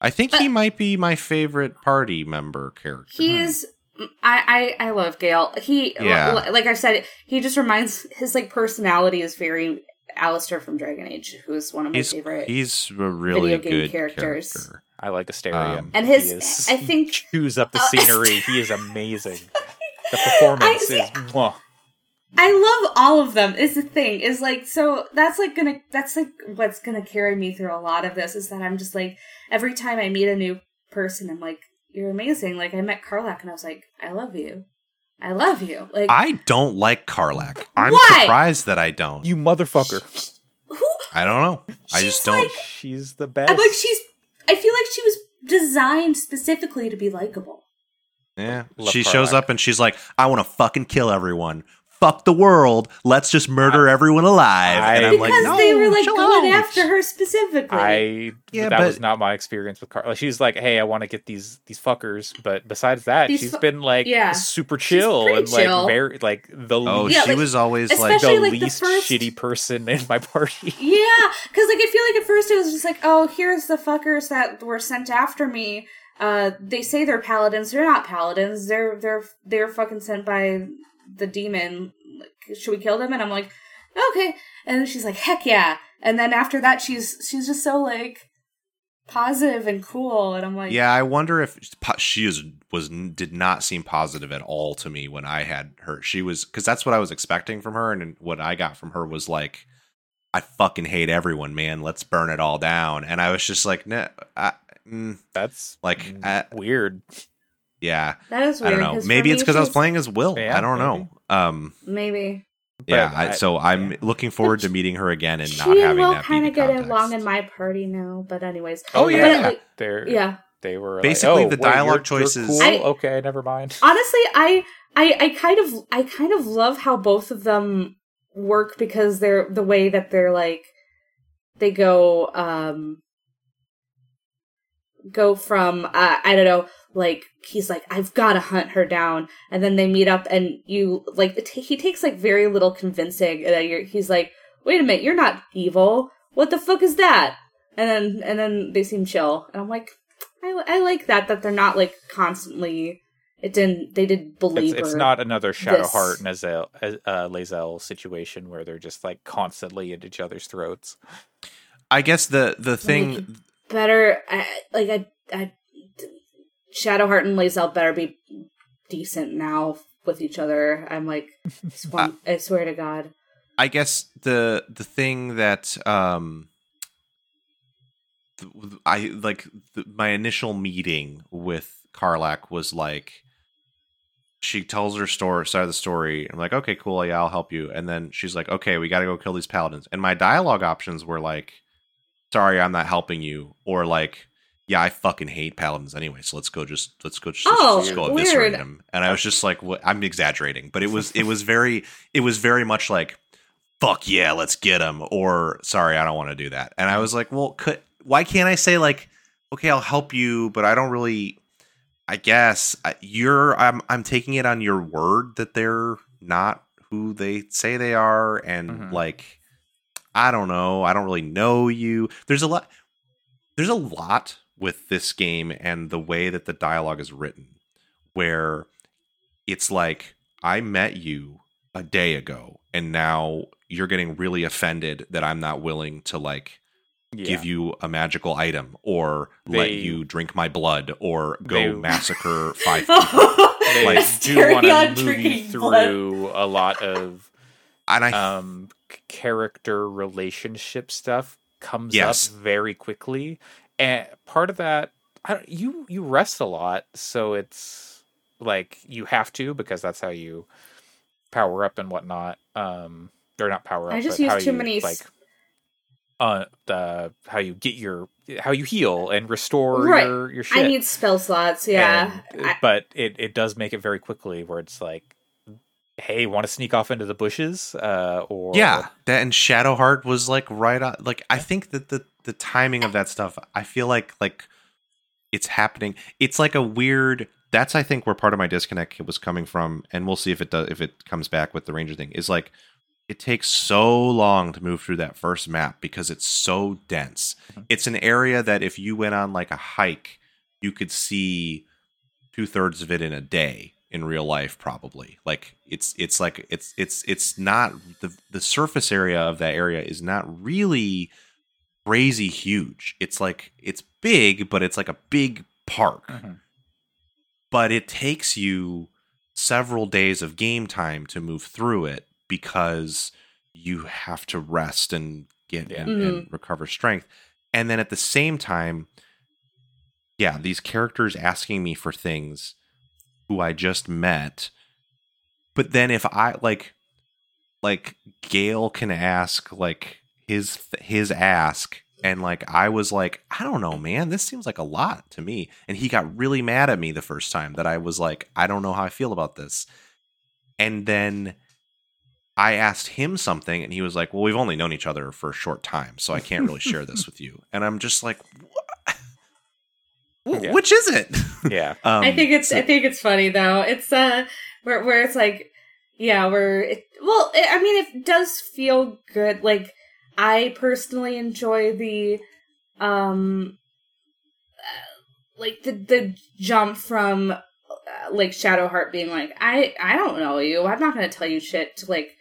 I think he might be my favorite party member character. He is. I, I I love Gale. He Yeah. li- like I said, he just reminds his like personality is very Alistair from Dragon Age, who's one of my he's favorite. he's a really video game good characters. character. I like Astarion. Um, And He his- is- I think- chews up the Uh, scenery. he is amazing. The performance see- is mwah. I love all of them. Is the thing is like so that's like gonna that's like what's gonna carry me through a lot of this is that I'm just like every time I meet a new person I'm like you're amazing. Like I met Karlach and I was like I love you, I love you. Like I don't like Karlach. I'm Why? surprised that I don't. you motherfucker. who I don't know. I She's just don't. like- She's the uh, best. I'm like she's. I feel like she was designed specifically to be likable. yeah. Love She shows Karlach. up and she's like, "I want to fucking kill everyone. Fuck the world. Let's just murder everyone alive." I- and I'm Because like, no, they were like going out." after her specifically. I Yeah, that but- was not my experience with Carla. She's like, hey, I want to get these these fuckers, but besides that, These she's fu- been like yeah. super chill and like chill. very like the Oh, least, Yeah, she like, was always like, especially- the like, the least first- shitty person in my party. Yeah, because like I feel like at first it was just like, oh, here's the fuckers that were sent after me. Uh, they say they're paladins. They're not paladins. They're they're they're fucking sent by the demon. Like, should we kill them? And I'm like, okay. And then she's like, heck yeah. And then after that, she's she's just so like positive and cool. And I'm like, Yeah, I wonder if she is was did not seem positive at all to me when I had her. She was because that's what I was expecting from her, and what I got from her was like, "I fucking hate everyone, man. Let's burn it all down." And I was just like, "Nah, I, mm, That's Like, mm, uh, weird. Yeah, that is I don't know. Maybe it's because I was playing as Wyll. Yeah, I don't maybe. know. Um, Maybe yeah. But I, I- so I'm yeah. looking forward to meeting her again and she not having Wyll that be kind of get context. along in my party now. But anyways, Oh yeah, yeah. But, they're yeah. They were Basically, like, oh, the wait, dialogue you're- you're choices- cool? I- okay, never mind. honestly i i i kind of i kind of love how both of them work because they're the way that they're like they go um go from uh, i don't know like he's like I've got to hunt her down, and then they meet up, and you like t- he takes like very little convincing, and you're, he's like, wait a minute, you're not evil. What the fuck is that? And then and then they seem chill, and I'm like, I, I like that that they're not like constantly. It didn't. They did believe. It's, it's not another Shadowheart and Azel, uh, Lae'zel situation where they're just like constantly at each other's throats. I guess the the thing like, better. I, like I, I, Shadowheart and Lae'zel better be decent now with each other. I'm like, I swear, I swear to God. I guess the the thing that um I like the, my initial meeting with Karlach was like she tells her story side of the story. I'm like, okay, cool, yeah, I'll help you. And then she's like, okay, we got to go kill these paladins. And my dialogue options were like, sorry, I'm not helping you, or like, yeah, I fucking hate paladins anyway. So let's go, just let's go, just, oh, just go eviscerate him. And I was just like, what? I'm exaggerating, but it was it was very it was very much like, fuck yeah, let's get him, or sorry, I don't want to do that. And I was like, well, could why can't I say like, okay, I'll help you, but I don't really. I guess you're. I'm. I'm taking it on your word that they're not who they say they are, and mm-hmm. like, I don't know. I don't really know you. There's a lot. There's a lot with this game and the way that the dialogue is written, where it's like I met you a day ago, and now you're getting really offended that I'm not willing to like yeah. give you a magical item or they, let you drink my blood or go they, massacre five people. they like, do want to move you through blood. a lot of and I, um, character relationship stuff comes yes. up very quickly, and part of that, you you rest a lot, so it's like you have to because that's how you power up and whatnot. Um, or not power up. I just use too you, many like uh the how you get your how you heal and restore right. your your shit. I need spell slots, yeah. And, I... But it it does make it very quickly where it's like hey, want to sneak off into the bushes uh or Yeah, that and Shadowheart was like right on like I think that the the timing of that stuff, I feel like like it's happening. It's like a weird that's I think where part of my disconnect was coming from and we'll see if it does if it comes back with the ranger thing. Is like it takes so long to move through that first map because it's so dense. Mm-hmm. It's an area that if you went on like a hike, you could see two thirds of it in a day in real life, probably. Like it's it's like it's it's it's not the the surface area of that area is not really crazy huge. It's like it's big, but it's like a big park. Mm-hmm. But it takes you several days of game time to move through it because you have to rest and get yeah. and, mm-hmm. and recover strength. And then at the same time, yeah, these characters asking me for things who I just met. But then if I like like Gail can ask like his his ask and like I was like I don't know man this seems like a lot to me and he got really mad at me the first time that I was like I don't know how I feel about this. And then I asked him something and he was like, "Well, we've only known each other for a short time, so I can't really share this with you." And I'm just like, yeah. "Which is it?" Yeah. um, I think it's I think it's funny though. It's uh where where it's like yeah, where it well, it, I mean it does feel good. Like I personally enjoy the um uh, like the the jump from uh, like Shadowheart being like, I I don't know you. I'm not gonna tell you shit to like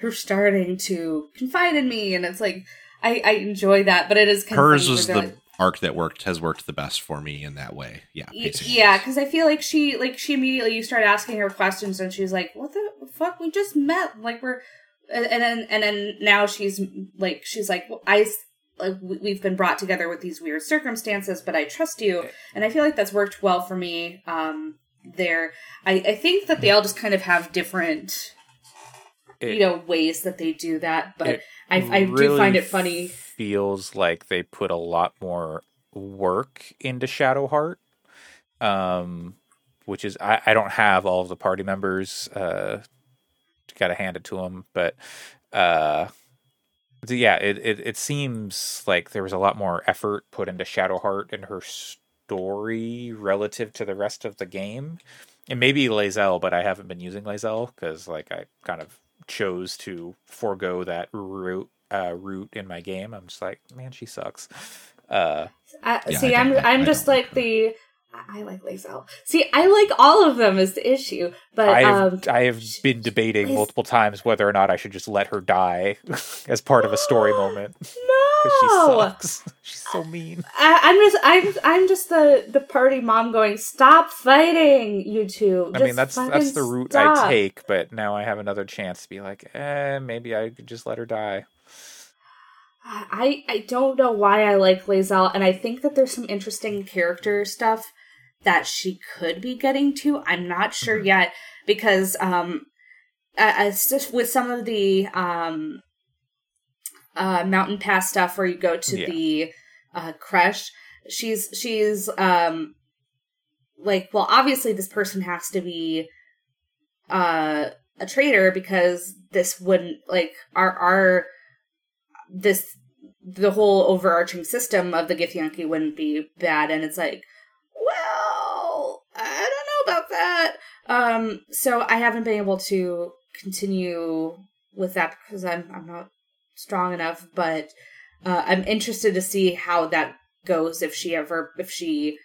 her starting to confide in me, and it's like I, I enjoy that, but it is kind hers was the arc that worked has worked the best for me in that way. Yeah, basically. yeah, because I feel like she like she immediately you start asking her questions, and she's like, "What the fuck? We just met. Like we're." And then, and then now she's like, she's like, well, I like we've been brought together with these weird circumstances, but I trust you, and I feel like that's worked well for me. Um, there, I I think that they all just kind of have different it, you know ways that they do that but i i really do find it funny. feels like they put a lot more work into shadowheart um which is i i don't have all of the party members uh gotta hand it to him. but uh yeah it, it it seems like there was a lot more effort put into shadowheart and her story relative to the rest of the game. And maybe Lae'zel, but I haven't been using Lae'zel because like I kind of chose to forego that route uh, route in my game. I'm just like, man, she sucks. Uh, I, Yeah, see, I I'm I'm just like the. I I like Lae'zel. See, I like all of them is the issue, but I've um, I have been debating Lae'z- multiple times whether or not I should just let her die as part of a story moment because she sucks. She's so mean. I, I'm just I'm I'm just the the party mom going. Stop fighting, you two. I mean, that's that's the route stop." I take, but now I have another chance to be like, eh, maybe I could just let her die. I I don't know why I like Lae'zel, and I think that there's some interesting character stuff that she could be getting to. I'm not sure Mm-hmm. yet because um, uh, just with some of the um, uh, mountain pass stuff where you go to Yeah. the uh, crush, she's she's um, like, well, obviously this person has to be uh a traitor because this wouldn't like our our this the whole overarching system of the Githyanki wouldn't be bad and it's like well i don't know about that. Um so i haven't been able to continue with that because i'm i'm not strong enough but uh, i'm interested to see how that goes if she ever if she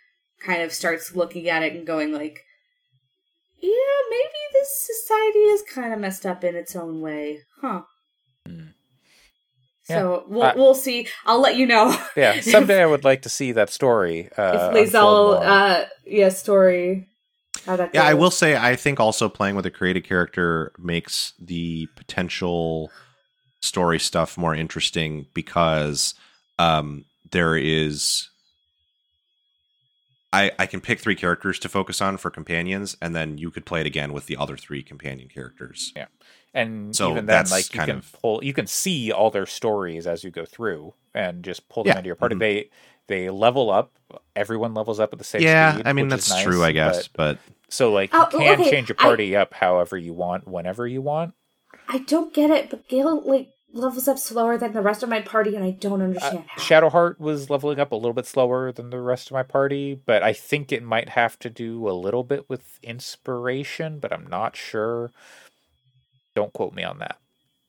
kind of starts looking at it and going like yeah maybe this society is kind of messed up in its own way. Huh Hmm. so we'll Uh, we'll see. I'll let you know. Yeah, someday I would like to see that story. Uh, if unfold Lae'zel, more. uh, yeah, story. How that Yeah, I will say I think also playing with a created character makes the potential story stuff more interesting because um there is I I can pick three characters to focus on for companions and then you could play it again with the other three companion characters. And so even then, that's like you kind can of- pull, you can see all their stories as you go through, and just pull them Yeah, into your party. mhm. They they level up. Everyone levels up at the same yeah, speed. I mean that's nice, true, I guess, but- but, so like you Oh, can okay, change your I- party up however you want, whenever you want. I don't get it, but Gale like levels up slower than the rest of my party, and I don't Uh, understand how. Shadowheart was leveling up a little bit slower than the rest of my party, but I think it might have to do a little bit with inspiration, but I'm not sure. Don't quote me on that.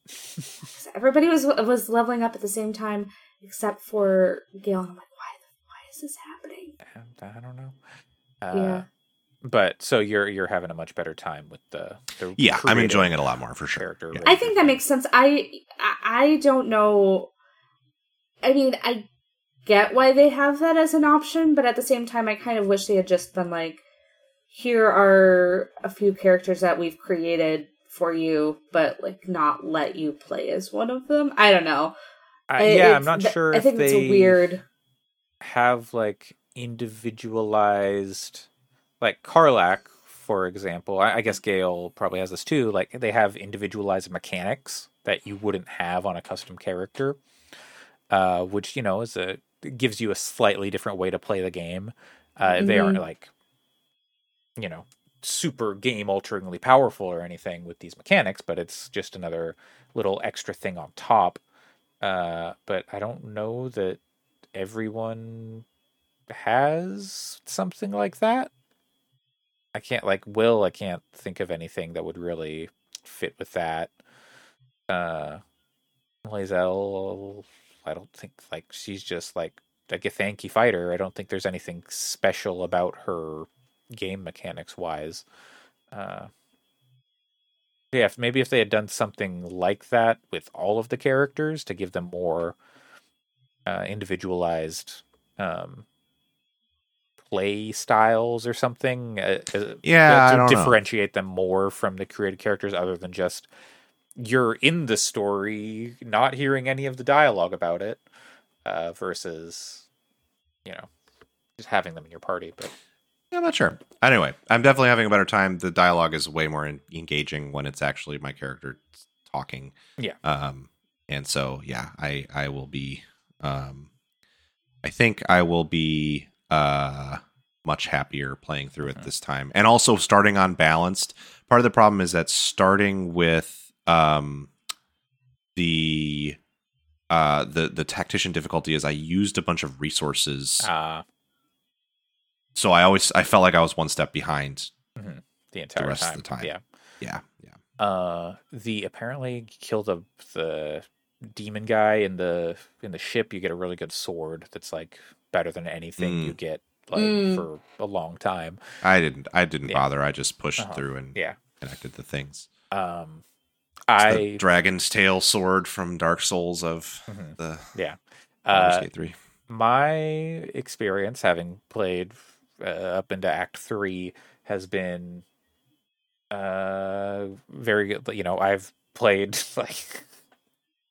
Everybody was was leveling up at the same time except for Gale. and I'm like, why? Why is this happening? And I don't know. Uh, Yeah. But so you're you're having a much better time with the, the yeah, I'm enjoying it a lot more for sure. character. Yeah. I think that makes sense. I I I don't know. I mean, I get why they have that as an option, but at the same time, I kind of wish they had just been like, here are a few characters that we've created for you, but like not let you play as one of them. I don't know. I, I- yeah, I'm not sure I if think they it's weird. have like individualized, like Karlach, for example. I, I guess Gale probably has this too. Like they have individualized mechanics that you wouldn't have on a custom character, uh, which you know is a gives you a slightly different way to play the game. Uh, They aren't Mhm. like, you know, super game alteringly powerful or anything with these mechanics, but it's just another little extra thing on top. Uh, but I don't know that everyone has something like that. I can't like Wyll. I can't think of anything that would really fit with that. Uh, Lae'zel, I don't think like she's just like a Githyanki fighter. I don't think there's anything special about her game mechanics wise. Uh, yeah, if, maybe if they had done something like that with all of the characters to give them more uh, individualized um, play styles or something. Uh, uh, Yeah, to don't know. differentiate them more from the created characters, other than just you're in the story, not hearing any of the dialogue about it, uh, versus you know just having them in your party. But I'm not sure. Anyway, I'm definitely having a better time. The dialogue is way more en- engaging when it's actually my character talking. Yeah. Um, and so yeah, I I will be. Um, I think I will be uh much happier playing through it Mhm. this time, and also starting on balanced. Part of the problem is that starting with um the uh the the tactician difficulty is I used a bunch of resources uh, so I always I felt like I was one step behind. the entire rest of the time. Yeah. Yeah, yeah. Uh, the apparently kill the the demon guy in the in the ship. You get a really good sword that's like better than anything Mm. you get like Mm. for a long time. I didn't I didn't Yeah. bother. I just pushed Uh-huh. through and Yeah. connected the things. Um, It's the I dragon's tail sword from Dark Souls of Mhm. the yeah. Uh, Gate three. my experience having played uh, up into act 3 has been uh very good you know i've played like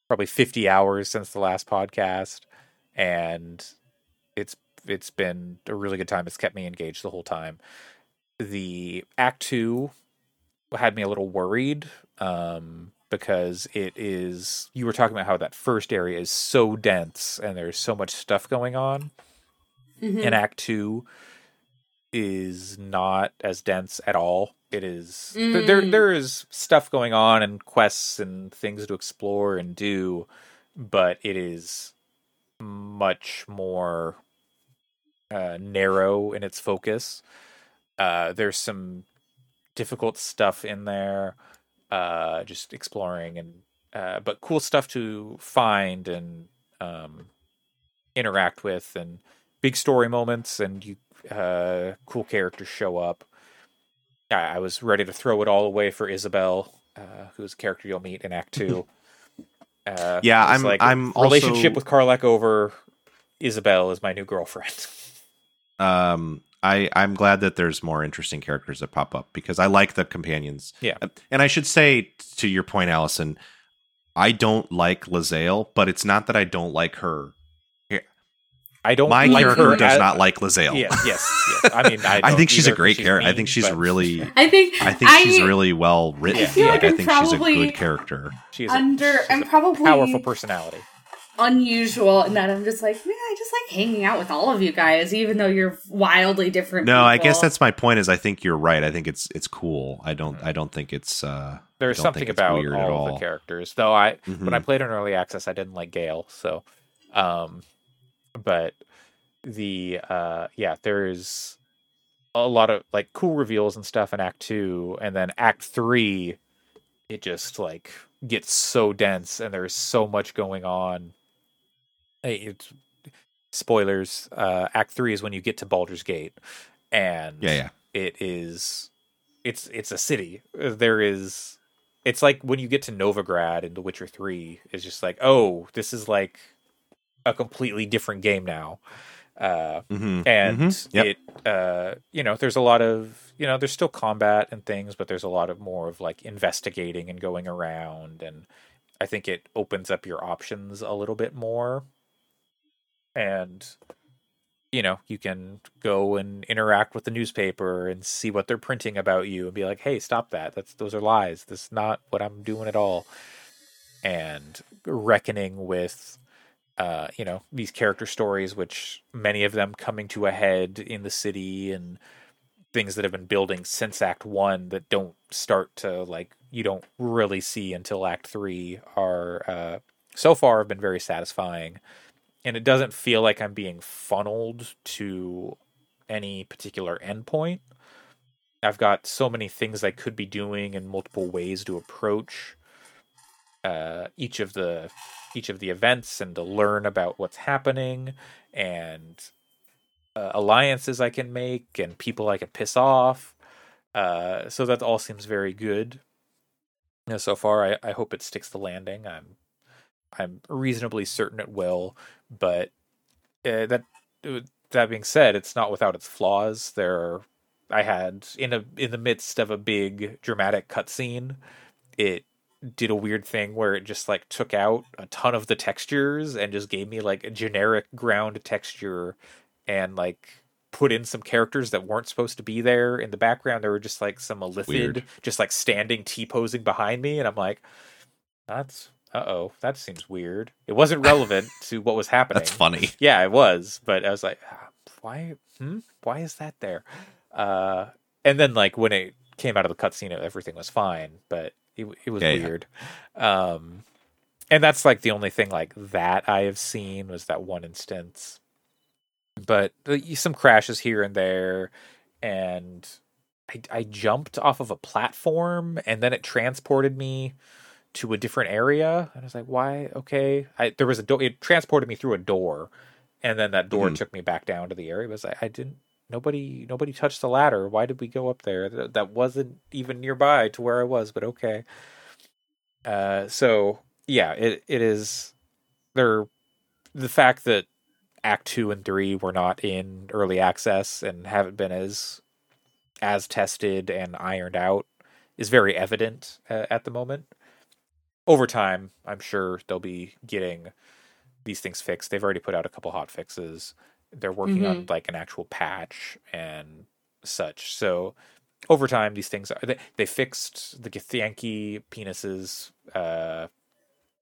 probably 50 hours since the last podcast and it's it's been a really good time. It's kept me engaged the whole time. The act 2 had me a little worried um because it is you were talking about how that first area is so dense and there's so much stuff going on Mhm. and act 2 is not as dense at all it is th- there Mm. there is stuff going on and quests and things to explore and do but it is much more uh, narrow in its focus uh, there's some difficult stuff in there uh, just exploring and uh, but cool stuff to find and um, interact with and big story moments and you uh, cool characters show up. I, I was ready to throw it all away for Isabel, uh, who's a character you'll meet in Act Two. Uh, Yeah, I'm- like I'm relationship also- with Karlach over. Isabel is my new girlfriend. Um, I I'm glad that there's more interesting characters that pop up because I like the companions. Yeah. And I should say to your point, Allyson, I don't like Lae'zel, but it's not that I don't like her. I don't My like character her does as- not like Lae'zel. Yeah, yes, yes. I mean, I, I think she's a great character. I think she's but really. I think I think she's really well written. I feel Yeah, like I I'm think she's a good character. she is a, under. she's I'm a probably powerful personality. unusual in that I'm just like, man, I just like hanging out with all of you guys, even though you're wildly different. No, I guess that's my point. Is I think you're right. I think it's it's cool. I don't I don't think it's uh There's I don't something think it's about weird at all the characters, though. I mhm. when I played in early access, I didn't like Gale, so um, but the uh, yeah, there's a lot of like cool reveals and stuff in Act Two, and then Act Three, it just like gets so dense, and there's so much going on. Hey, It's spoilers. Uh, Act Three is when you get to Baldur's Gate, and yeah yeah it is it's it's a city Uh, there is it's like when you get to novigrad in the witcher 3 it's just like oh this is like a completely different game now. Uh hmm and Mhm. Yep. it uh you know there's a lot of you know there's still combat and things but there's a lot of more of like investigating and going around and i think it opens up your options a little bit more. And you know you can go and interact with the newspaper and see what they're printing about you and be like hey stop that. That's those are lies. This is not what i'm doing at all. And reckoning with uh, you know these character stories which many of them coming to a head in the city and things that have been building since act 1 that don't start to like you don't really see until act 3 are uh, so far have been very satisfying. And it doesn't feel like i'm being funneled to any particular endpoint. I've got so many things i could be doing and multiple ways to approach uh, each of the each of the events and to learn about what's happening and uh, alliances I can make and people I can piss off. Uh, so that all seems very good. You know, so far, I, I hope it sticks the landing. I'm I'm reasonably certain it will, but uh, that that being said, it's not without its flaws. There, are, I had in a in the midst of a big dramatic cutscene, it did a weird thing where it just like took out a ton of the textures and just gave me like a generic ground texture and like put in some characters that weren't supposed to be there in the background there were just like some Illithid Weird. just like standing t-posing behind me and i'm like that's uh-oh that seems weird it wasn't relevant to what was happening That's funny. yeah, it was, but I was like, "Ah, why? Hmm? Why is that there? Uh, and then like when it came out of the cutscene, everything was fine, but it it was Yeah, yeah. weird. Um, and that's like the only thing like that I have seen was that one instance. but uh, some crashes here and there, and I, I jumped off of a platform, and then it transported me to a different area. And I was like, why? Okay, I, there was a door. It transported me through a door, and then that door Mhm. took me back down to the area. It was like I didn't. Nobody, nobody touched the ladder. Why did we go up there? That, wasn't even nearby to where I was. But okay. Uh, so yeah, it it is. There, the fact that Act two and three were not in early access and haven't been as as tested and ironed out is very evident uh, at the moment. Over time, I'm sure they'll be getting these things fixed. They've already put out a couple hot fixes. They're working on like an actual patch and such. So over time, these things are they, they fixed the Githyanki penises. Uh,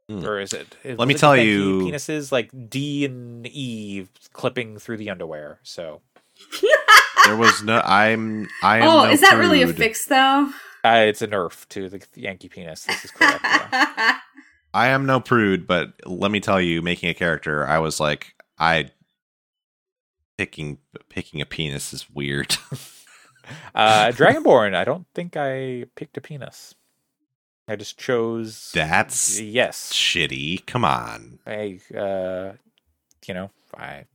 Hmm. Or is it? Let me it tell Githyanki you- penises like D and E clipping through the underwear. So There was no. I'm. I am. oh, no is that really a fix though? uh, it's a nerf to the Yankee penis. This is correct. yeah. I am no prude, but let me tell you, making a character, I was like, I picking picking a penis is weird. Uh, Dragonborn. I don't think I picked a penis. I just chose. That's yes. shitty. Come on. I, uh, you know, I.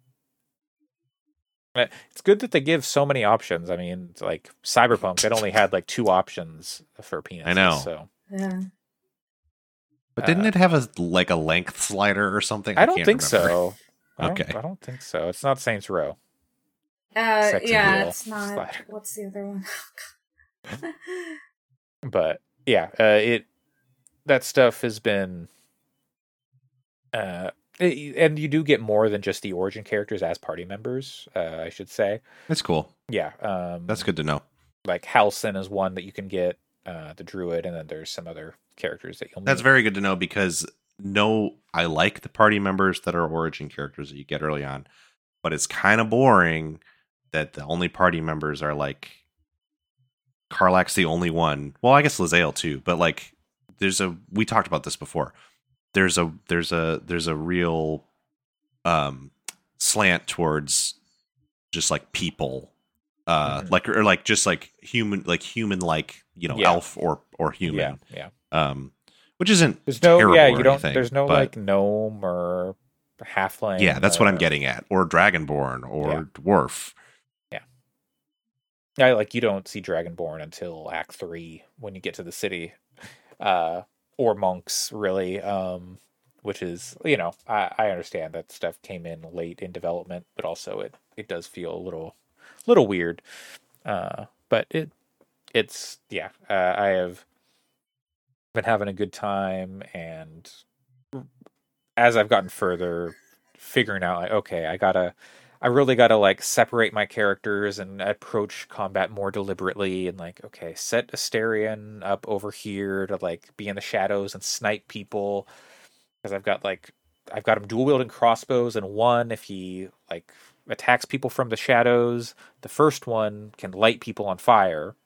Uh, It's good that they give so many options. I mean, like Cyberpunk, it only had like two options for penis. I know. So yeah. But didn't Uh, it have a like a length slider or something? I don't can't think remember. so. I don't- Okay. I don't think so. It's not Saints Row. Uh, Sex yeah, it's not. slider. What's the other one? but yeah, uh, it that stuff has been, uh, it- and you do get more than just the origin characters as party members. Uh, I should say, That's cool. yeah, um, That's good to know. Like Halsin is one that you can get, uh, the druid, and then there's some other characters that you'll. That's meet. very good to know because no, I like the party members that are origin characters that you get early on, but it's kind of boring that the only party members are like Karlach's the only one. Well, I guess Lae'zel too, but like there's a we talked about this before. There's a there's a there's a real um slant towards just like people uh Mhm. like or like just like human like human like you know Yeah. elf or or human Yeah, yeah. um which isn't There's no, terrible yeah, you don't. anything, there's no but- like gnome or halfling. yeah that's what i'm getting at or dragonborn or Yeah. dwarf Yeah, like you don't see Dragonborn until Act Three when you get to the city, uh, or monks really. Um, which is you know I, I understand that stuff came in late in development, but also it it does feel a little little weird. Uh, but it it's yeah uh, I have been having a good time and as I've gotten further, figuring out like okay I gotta I really got to like separate my characters and approach combat more deliberately and like okay, set Astarion up over here to like be in the shadows and snipe people. Because I've got like I've got him dual wielding crossbows and one if he like attacks people from the shadows, the first one can light people on fire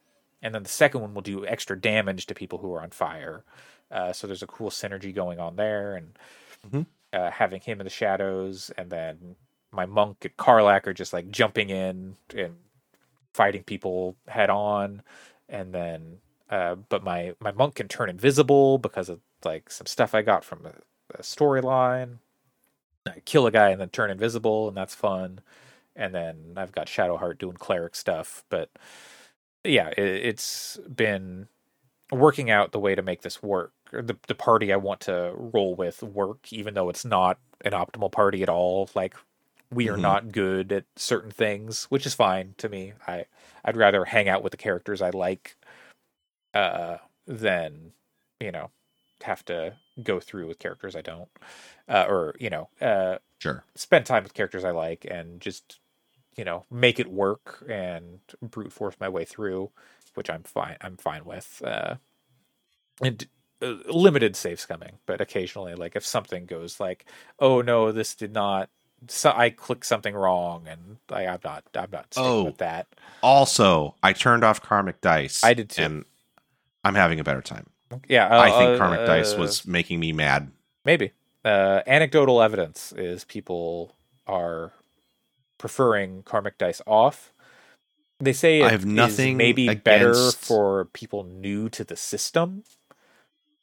and then the second one will do extra damage to people who are on fire. Uh, so there's a cool synergy going on there and Mhm. uh, having him in the shadows and then my monk and Karlach are just like jumping in and fighting people head on, and then uh, but my my monk can turn invisible because of like some stuff I got from a, a storyline. I kill a guy and then turn invisible, and that's fun. And then I've got Shadowheart doing cleric stuff, but yeah, it, it's been working out the way to make this work. The the party I want to roll with work, even though it's not an optimal party at all. Like we are Mhm. not good at certain things, which is fine to me. I I'd rather hang out with the characters I like uh than, you know, have to go through with characters I don't. Uh, or, you know, uh sure spend time with characters I like and just, you know, make it work and brute force my way through, which I'm fine I'm fine with. Uh and uh, limited saves coming, but occasionally like if something goes like, "Oh no, this did not so I clicked something wrong and I, I'm not I'm not Oh. with that. also i turned off karmic dice I did too. and i'm having a better time Yeah, i uh, think karmic uh, dice was making me mad maybe uh, anecdotal evidence is people are preferring karmic dice off. They say I it have is nothing maybe better for people new to the system,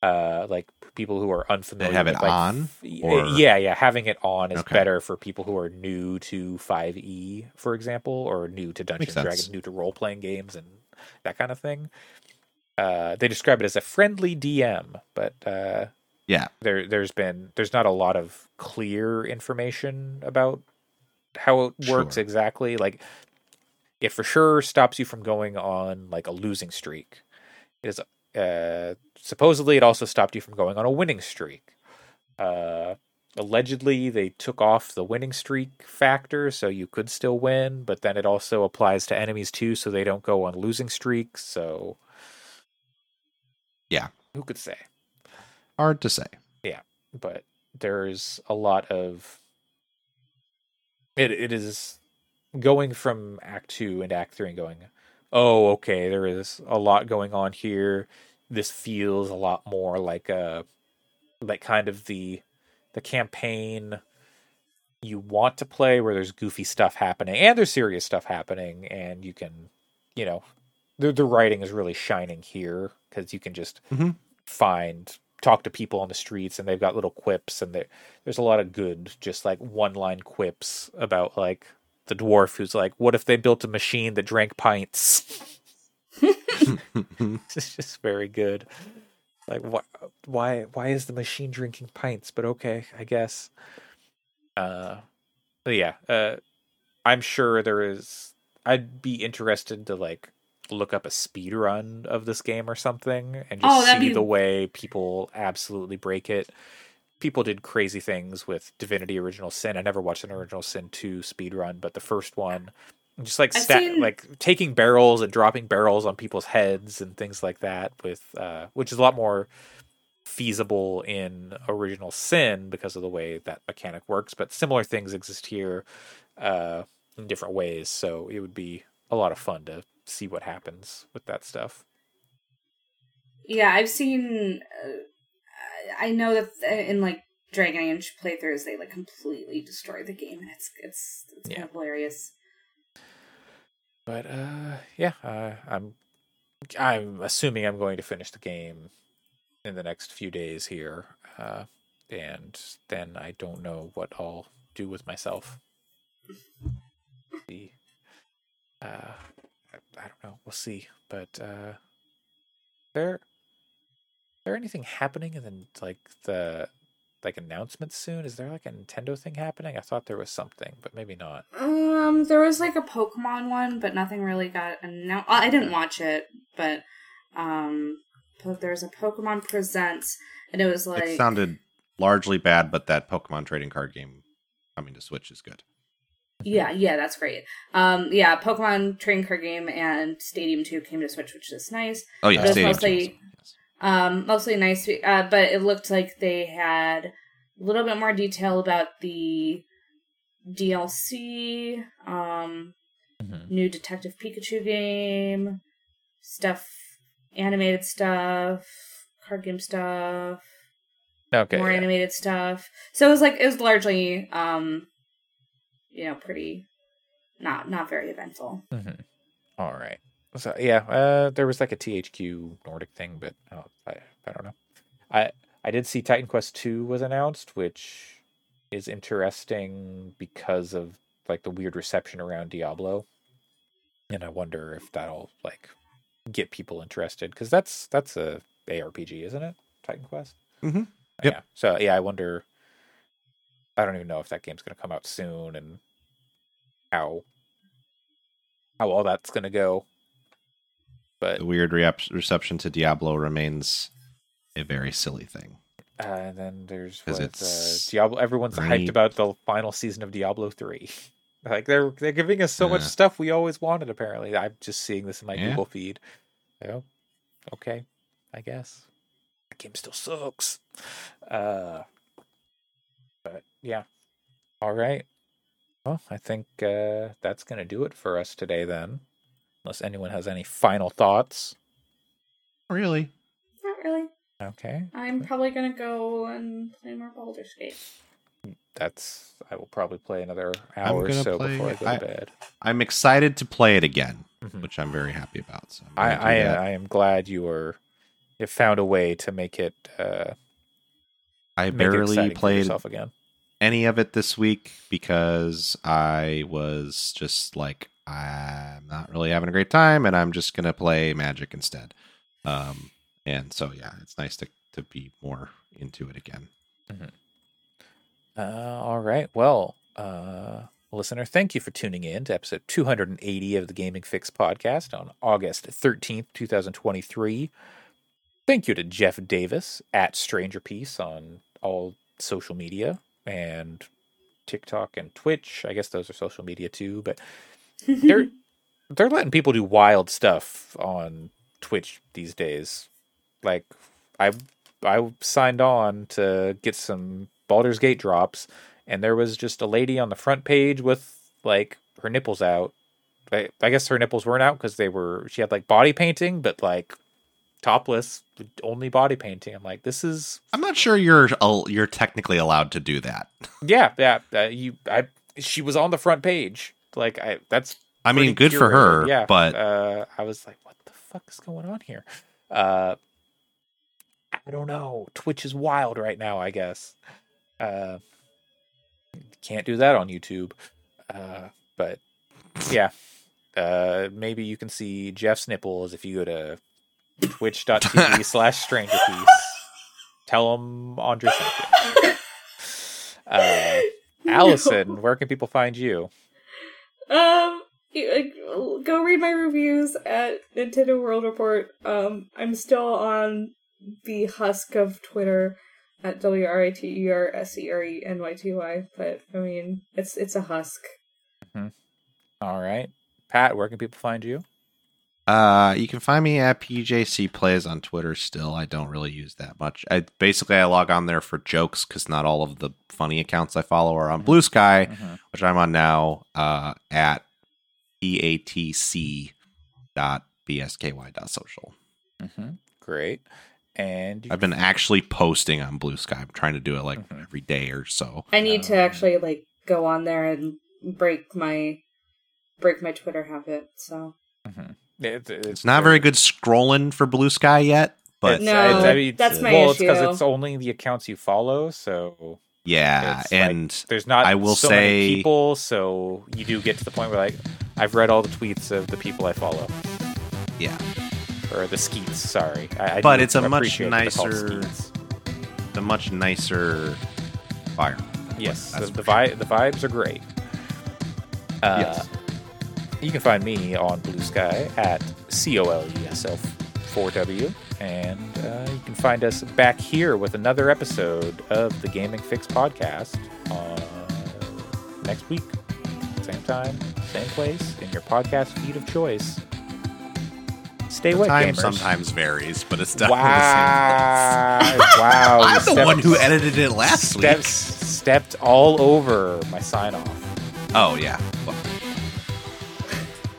uh, like people who are unfamiliar. have it with, like, on, or- Yeah, yeah, having it on is Okay. better for people who are new to Five E, for example, or new to Dungeons and. Dragons, new to role playing games, and that kind of thing. Uh, they describe it as a friendly DM, but uh, Yeah. there there's been there's not a lot of clear information about how it works Sure. exactly. Like it for sure stops you from going on like a losing streak. It is uh supposedly it also stopped you from going on a winning streak. Uh allegedly they took off the winning streak factor so you could still win, but then it also applies to enemies too so they don't go on losing streaks, so Yeah. Who could say? Hard to say. Yeah, but there's a lot of it it is going from act 2 and act 3 and going oh okay there is a lot going on here this feels a lot more like a like kind of the the campaign you want to play where there's goofy stuff happening and there's serious stuff happening and you can you know the the writing is really shining here cuz you can just Mhm. find talk to people on the streets and they've got little quips and there's a lot of good just like one line quips about like the dwarf who's like what if they built a machine that drank pints? It's just very good. Like why why why is the machine drinking pints? But okay i guess. Uh but yeah uh i'm sure there is i'd be interested to like look up a speed run of this game or something and just Oh, see be- the way people absolutely break it. People did crazy things with divinity original sin. I never watched an original sin 2 speed run but the first one just like sta- seen- like taking barrels and dropping barrels on people's heads and things like that with uh which is a lot more feasible in original sin because of the way that mechanic works but similar things exist here uh in different ways. So it would be a lot of fun to see what happens with that stuff Yeah, I've seen. Uh, I know that in like Dragon Age playthroughs, they like completely destroy the game, and it's it's it's Yeah. kind of hilarious. but uh yeah uh, i'm i'm assuming i'm going to finish the game in the next few days here uh and then i don't know what i'll do with myself the uh I, I don't know we'll see but uh there there anything happening in the like the like announcements soon is there like a nintendo thing happening i thought there was something but maybe not Um, there was like a Pokemon one, but nothing really got announced. I didn't watch it, but um, but there's a Pokemon Presents, and it was like it sounded largely bad, but that Pokemon trading card game coming to Switch is good. Yeah, yeah, that's great. Um, yeah, Pokemon trading card game and Stadium Two came to Switch, which is nice. Oh yeah, But Stadium mostly- Two. Yes. Um, mostly nice, uh, but it looked like they had a little bit more detail about the DLC, um, mm-hmm. new Detective Pikachu game, stuff, animated stuff, card game stuff, okay more yeah. animated stuff. So it was like it was largely, um, you know, pretty not not very eventful. Mhm. All right. So yeah, uh, there was like a THQ Nordic thing, but oh, I I don't know. I I did see Titan Quest two was announced, which is interesting because of like the weird reception around Diablo, and I wonder if that'll like get people interested because that's that's a ARPG, isn't it? Titan Quest. Mhm. Yep. Yeah. So yeah, I wonder. I don't even know if that game's going to come out soon and how how all that's going to go. But The weird reap- reception to Diablo remains a very silly thing. uh, and then there's what, it's uh, Diablo. Everyone's hyped about the final season of Diablo three. like they're they're giving us so much stuff we always wanted. Apparently, I'm just seeing this in my Yeah. Google feed. Oh, okay, I guess the game still sucks. Uh, yeah, all right. Well, I think uh, that's gonna do it for us today then. Unless anyone has any final thoughts. Really? Not really. Okay. I'm probably gonna go and play more Baldur's Gate. that's I will probably play another hour or so play- before I go I- to bed. I'm excited to play it again, Mhm. which I'm very happy about. So I'm I I, that. I am glad you were you found a way to make it uh, I make it barely played yourself again. Any of it this week because I was just like, I'm not really having a great time, and I'm just gonna play Magic instead. Um, and so yeah, it's nice to to be more into it again. Uh, all right. Well, uh, listener, thank you for tuning in to episode 280 of the Gaming Fyx podcast on August 13th, 2023. Thank you to Jeff Davis at Stranger Peace on all social media and TikTok and Twitch. I guess those are social media too, but mm-hmm. they're they're letting people do wild stuff on Twitch these days. Like I I signed on to get some Baldur's Gate drops, and there was just a lady on the front page with like her nipples out. I, I guess her nipples weren't out because they were she had like body painting, but like topless, only body painting. I'm like, this is I'm not sure you're you're technically allowed to do that. yeah, yeah. Uh, you, I, she was on the front page. Like I, that's I mean, good for her, Yeah, but uh, I was like, what the fuck is going on here? Uh, I don't know. Twitch is wild right now. I guess. Uh, can't do that on YouTube. Uh, but yeah, uh, maybe you can see Jeff's nipples if you go to twitch.tv slash stranger peace. Tell him Andre sent you. Uh, Allyson, where can people find you? Um, go read my reviews at Nintendo World Report. Um, I'm still on the husk of Twitter at W R I T E R S E R E N Y T Y. But I mean, it's it's a husk. All right. Pat, where can people find you? Uh, you can find me at PJC Plays on Twitter. Still, I don't really use that much. I basically I log on there for jokes because not all of the funny accounts I follow are on Blue Sky, Mhm. which I'm on now. Uh, at batc dot bsky dot social. Mm-hmm. Great. And I've been actually posting on Blue Sky. I'm trying to do it like Mhm. every day or so. I need to Um, actually like go on there and break my break my Twitter habit. So Mhm. It- it's, It's not very good scrolling for Blue Sky yet, but It's- No, it's- I mean, that's it's- my well, it's because it's only the accounts you follow, so yeah, It's like- and there's not. I will so say- many people, so you do get to the point where like I've read all the tweets of the people I follow, yeah, or the skeets. Sorry, I, I But it's a much appreciate that they're called nicer- skeets. the much nicer fire. Yes, the, the, for vi- the vibes are great. Uh, Yes. You can find me on Blue Sky at C O L E S L 4W. And uh, you can find us back here with another episode of the Gaming Fyx podcast uh, next week. Same time, same place, in your podcast feed of choice. Stay The wet, time gamers. sometimes varies, but it's definitely the same. Wow! wow! I'm the stepped- one who edited it last stepped, week. stepped all over my sign off. Oh yeah. Well,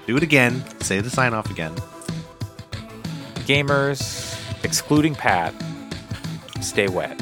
do it again. Say the sign off again. Gamers, excluding Pat, stay wet.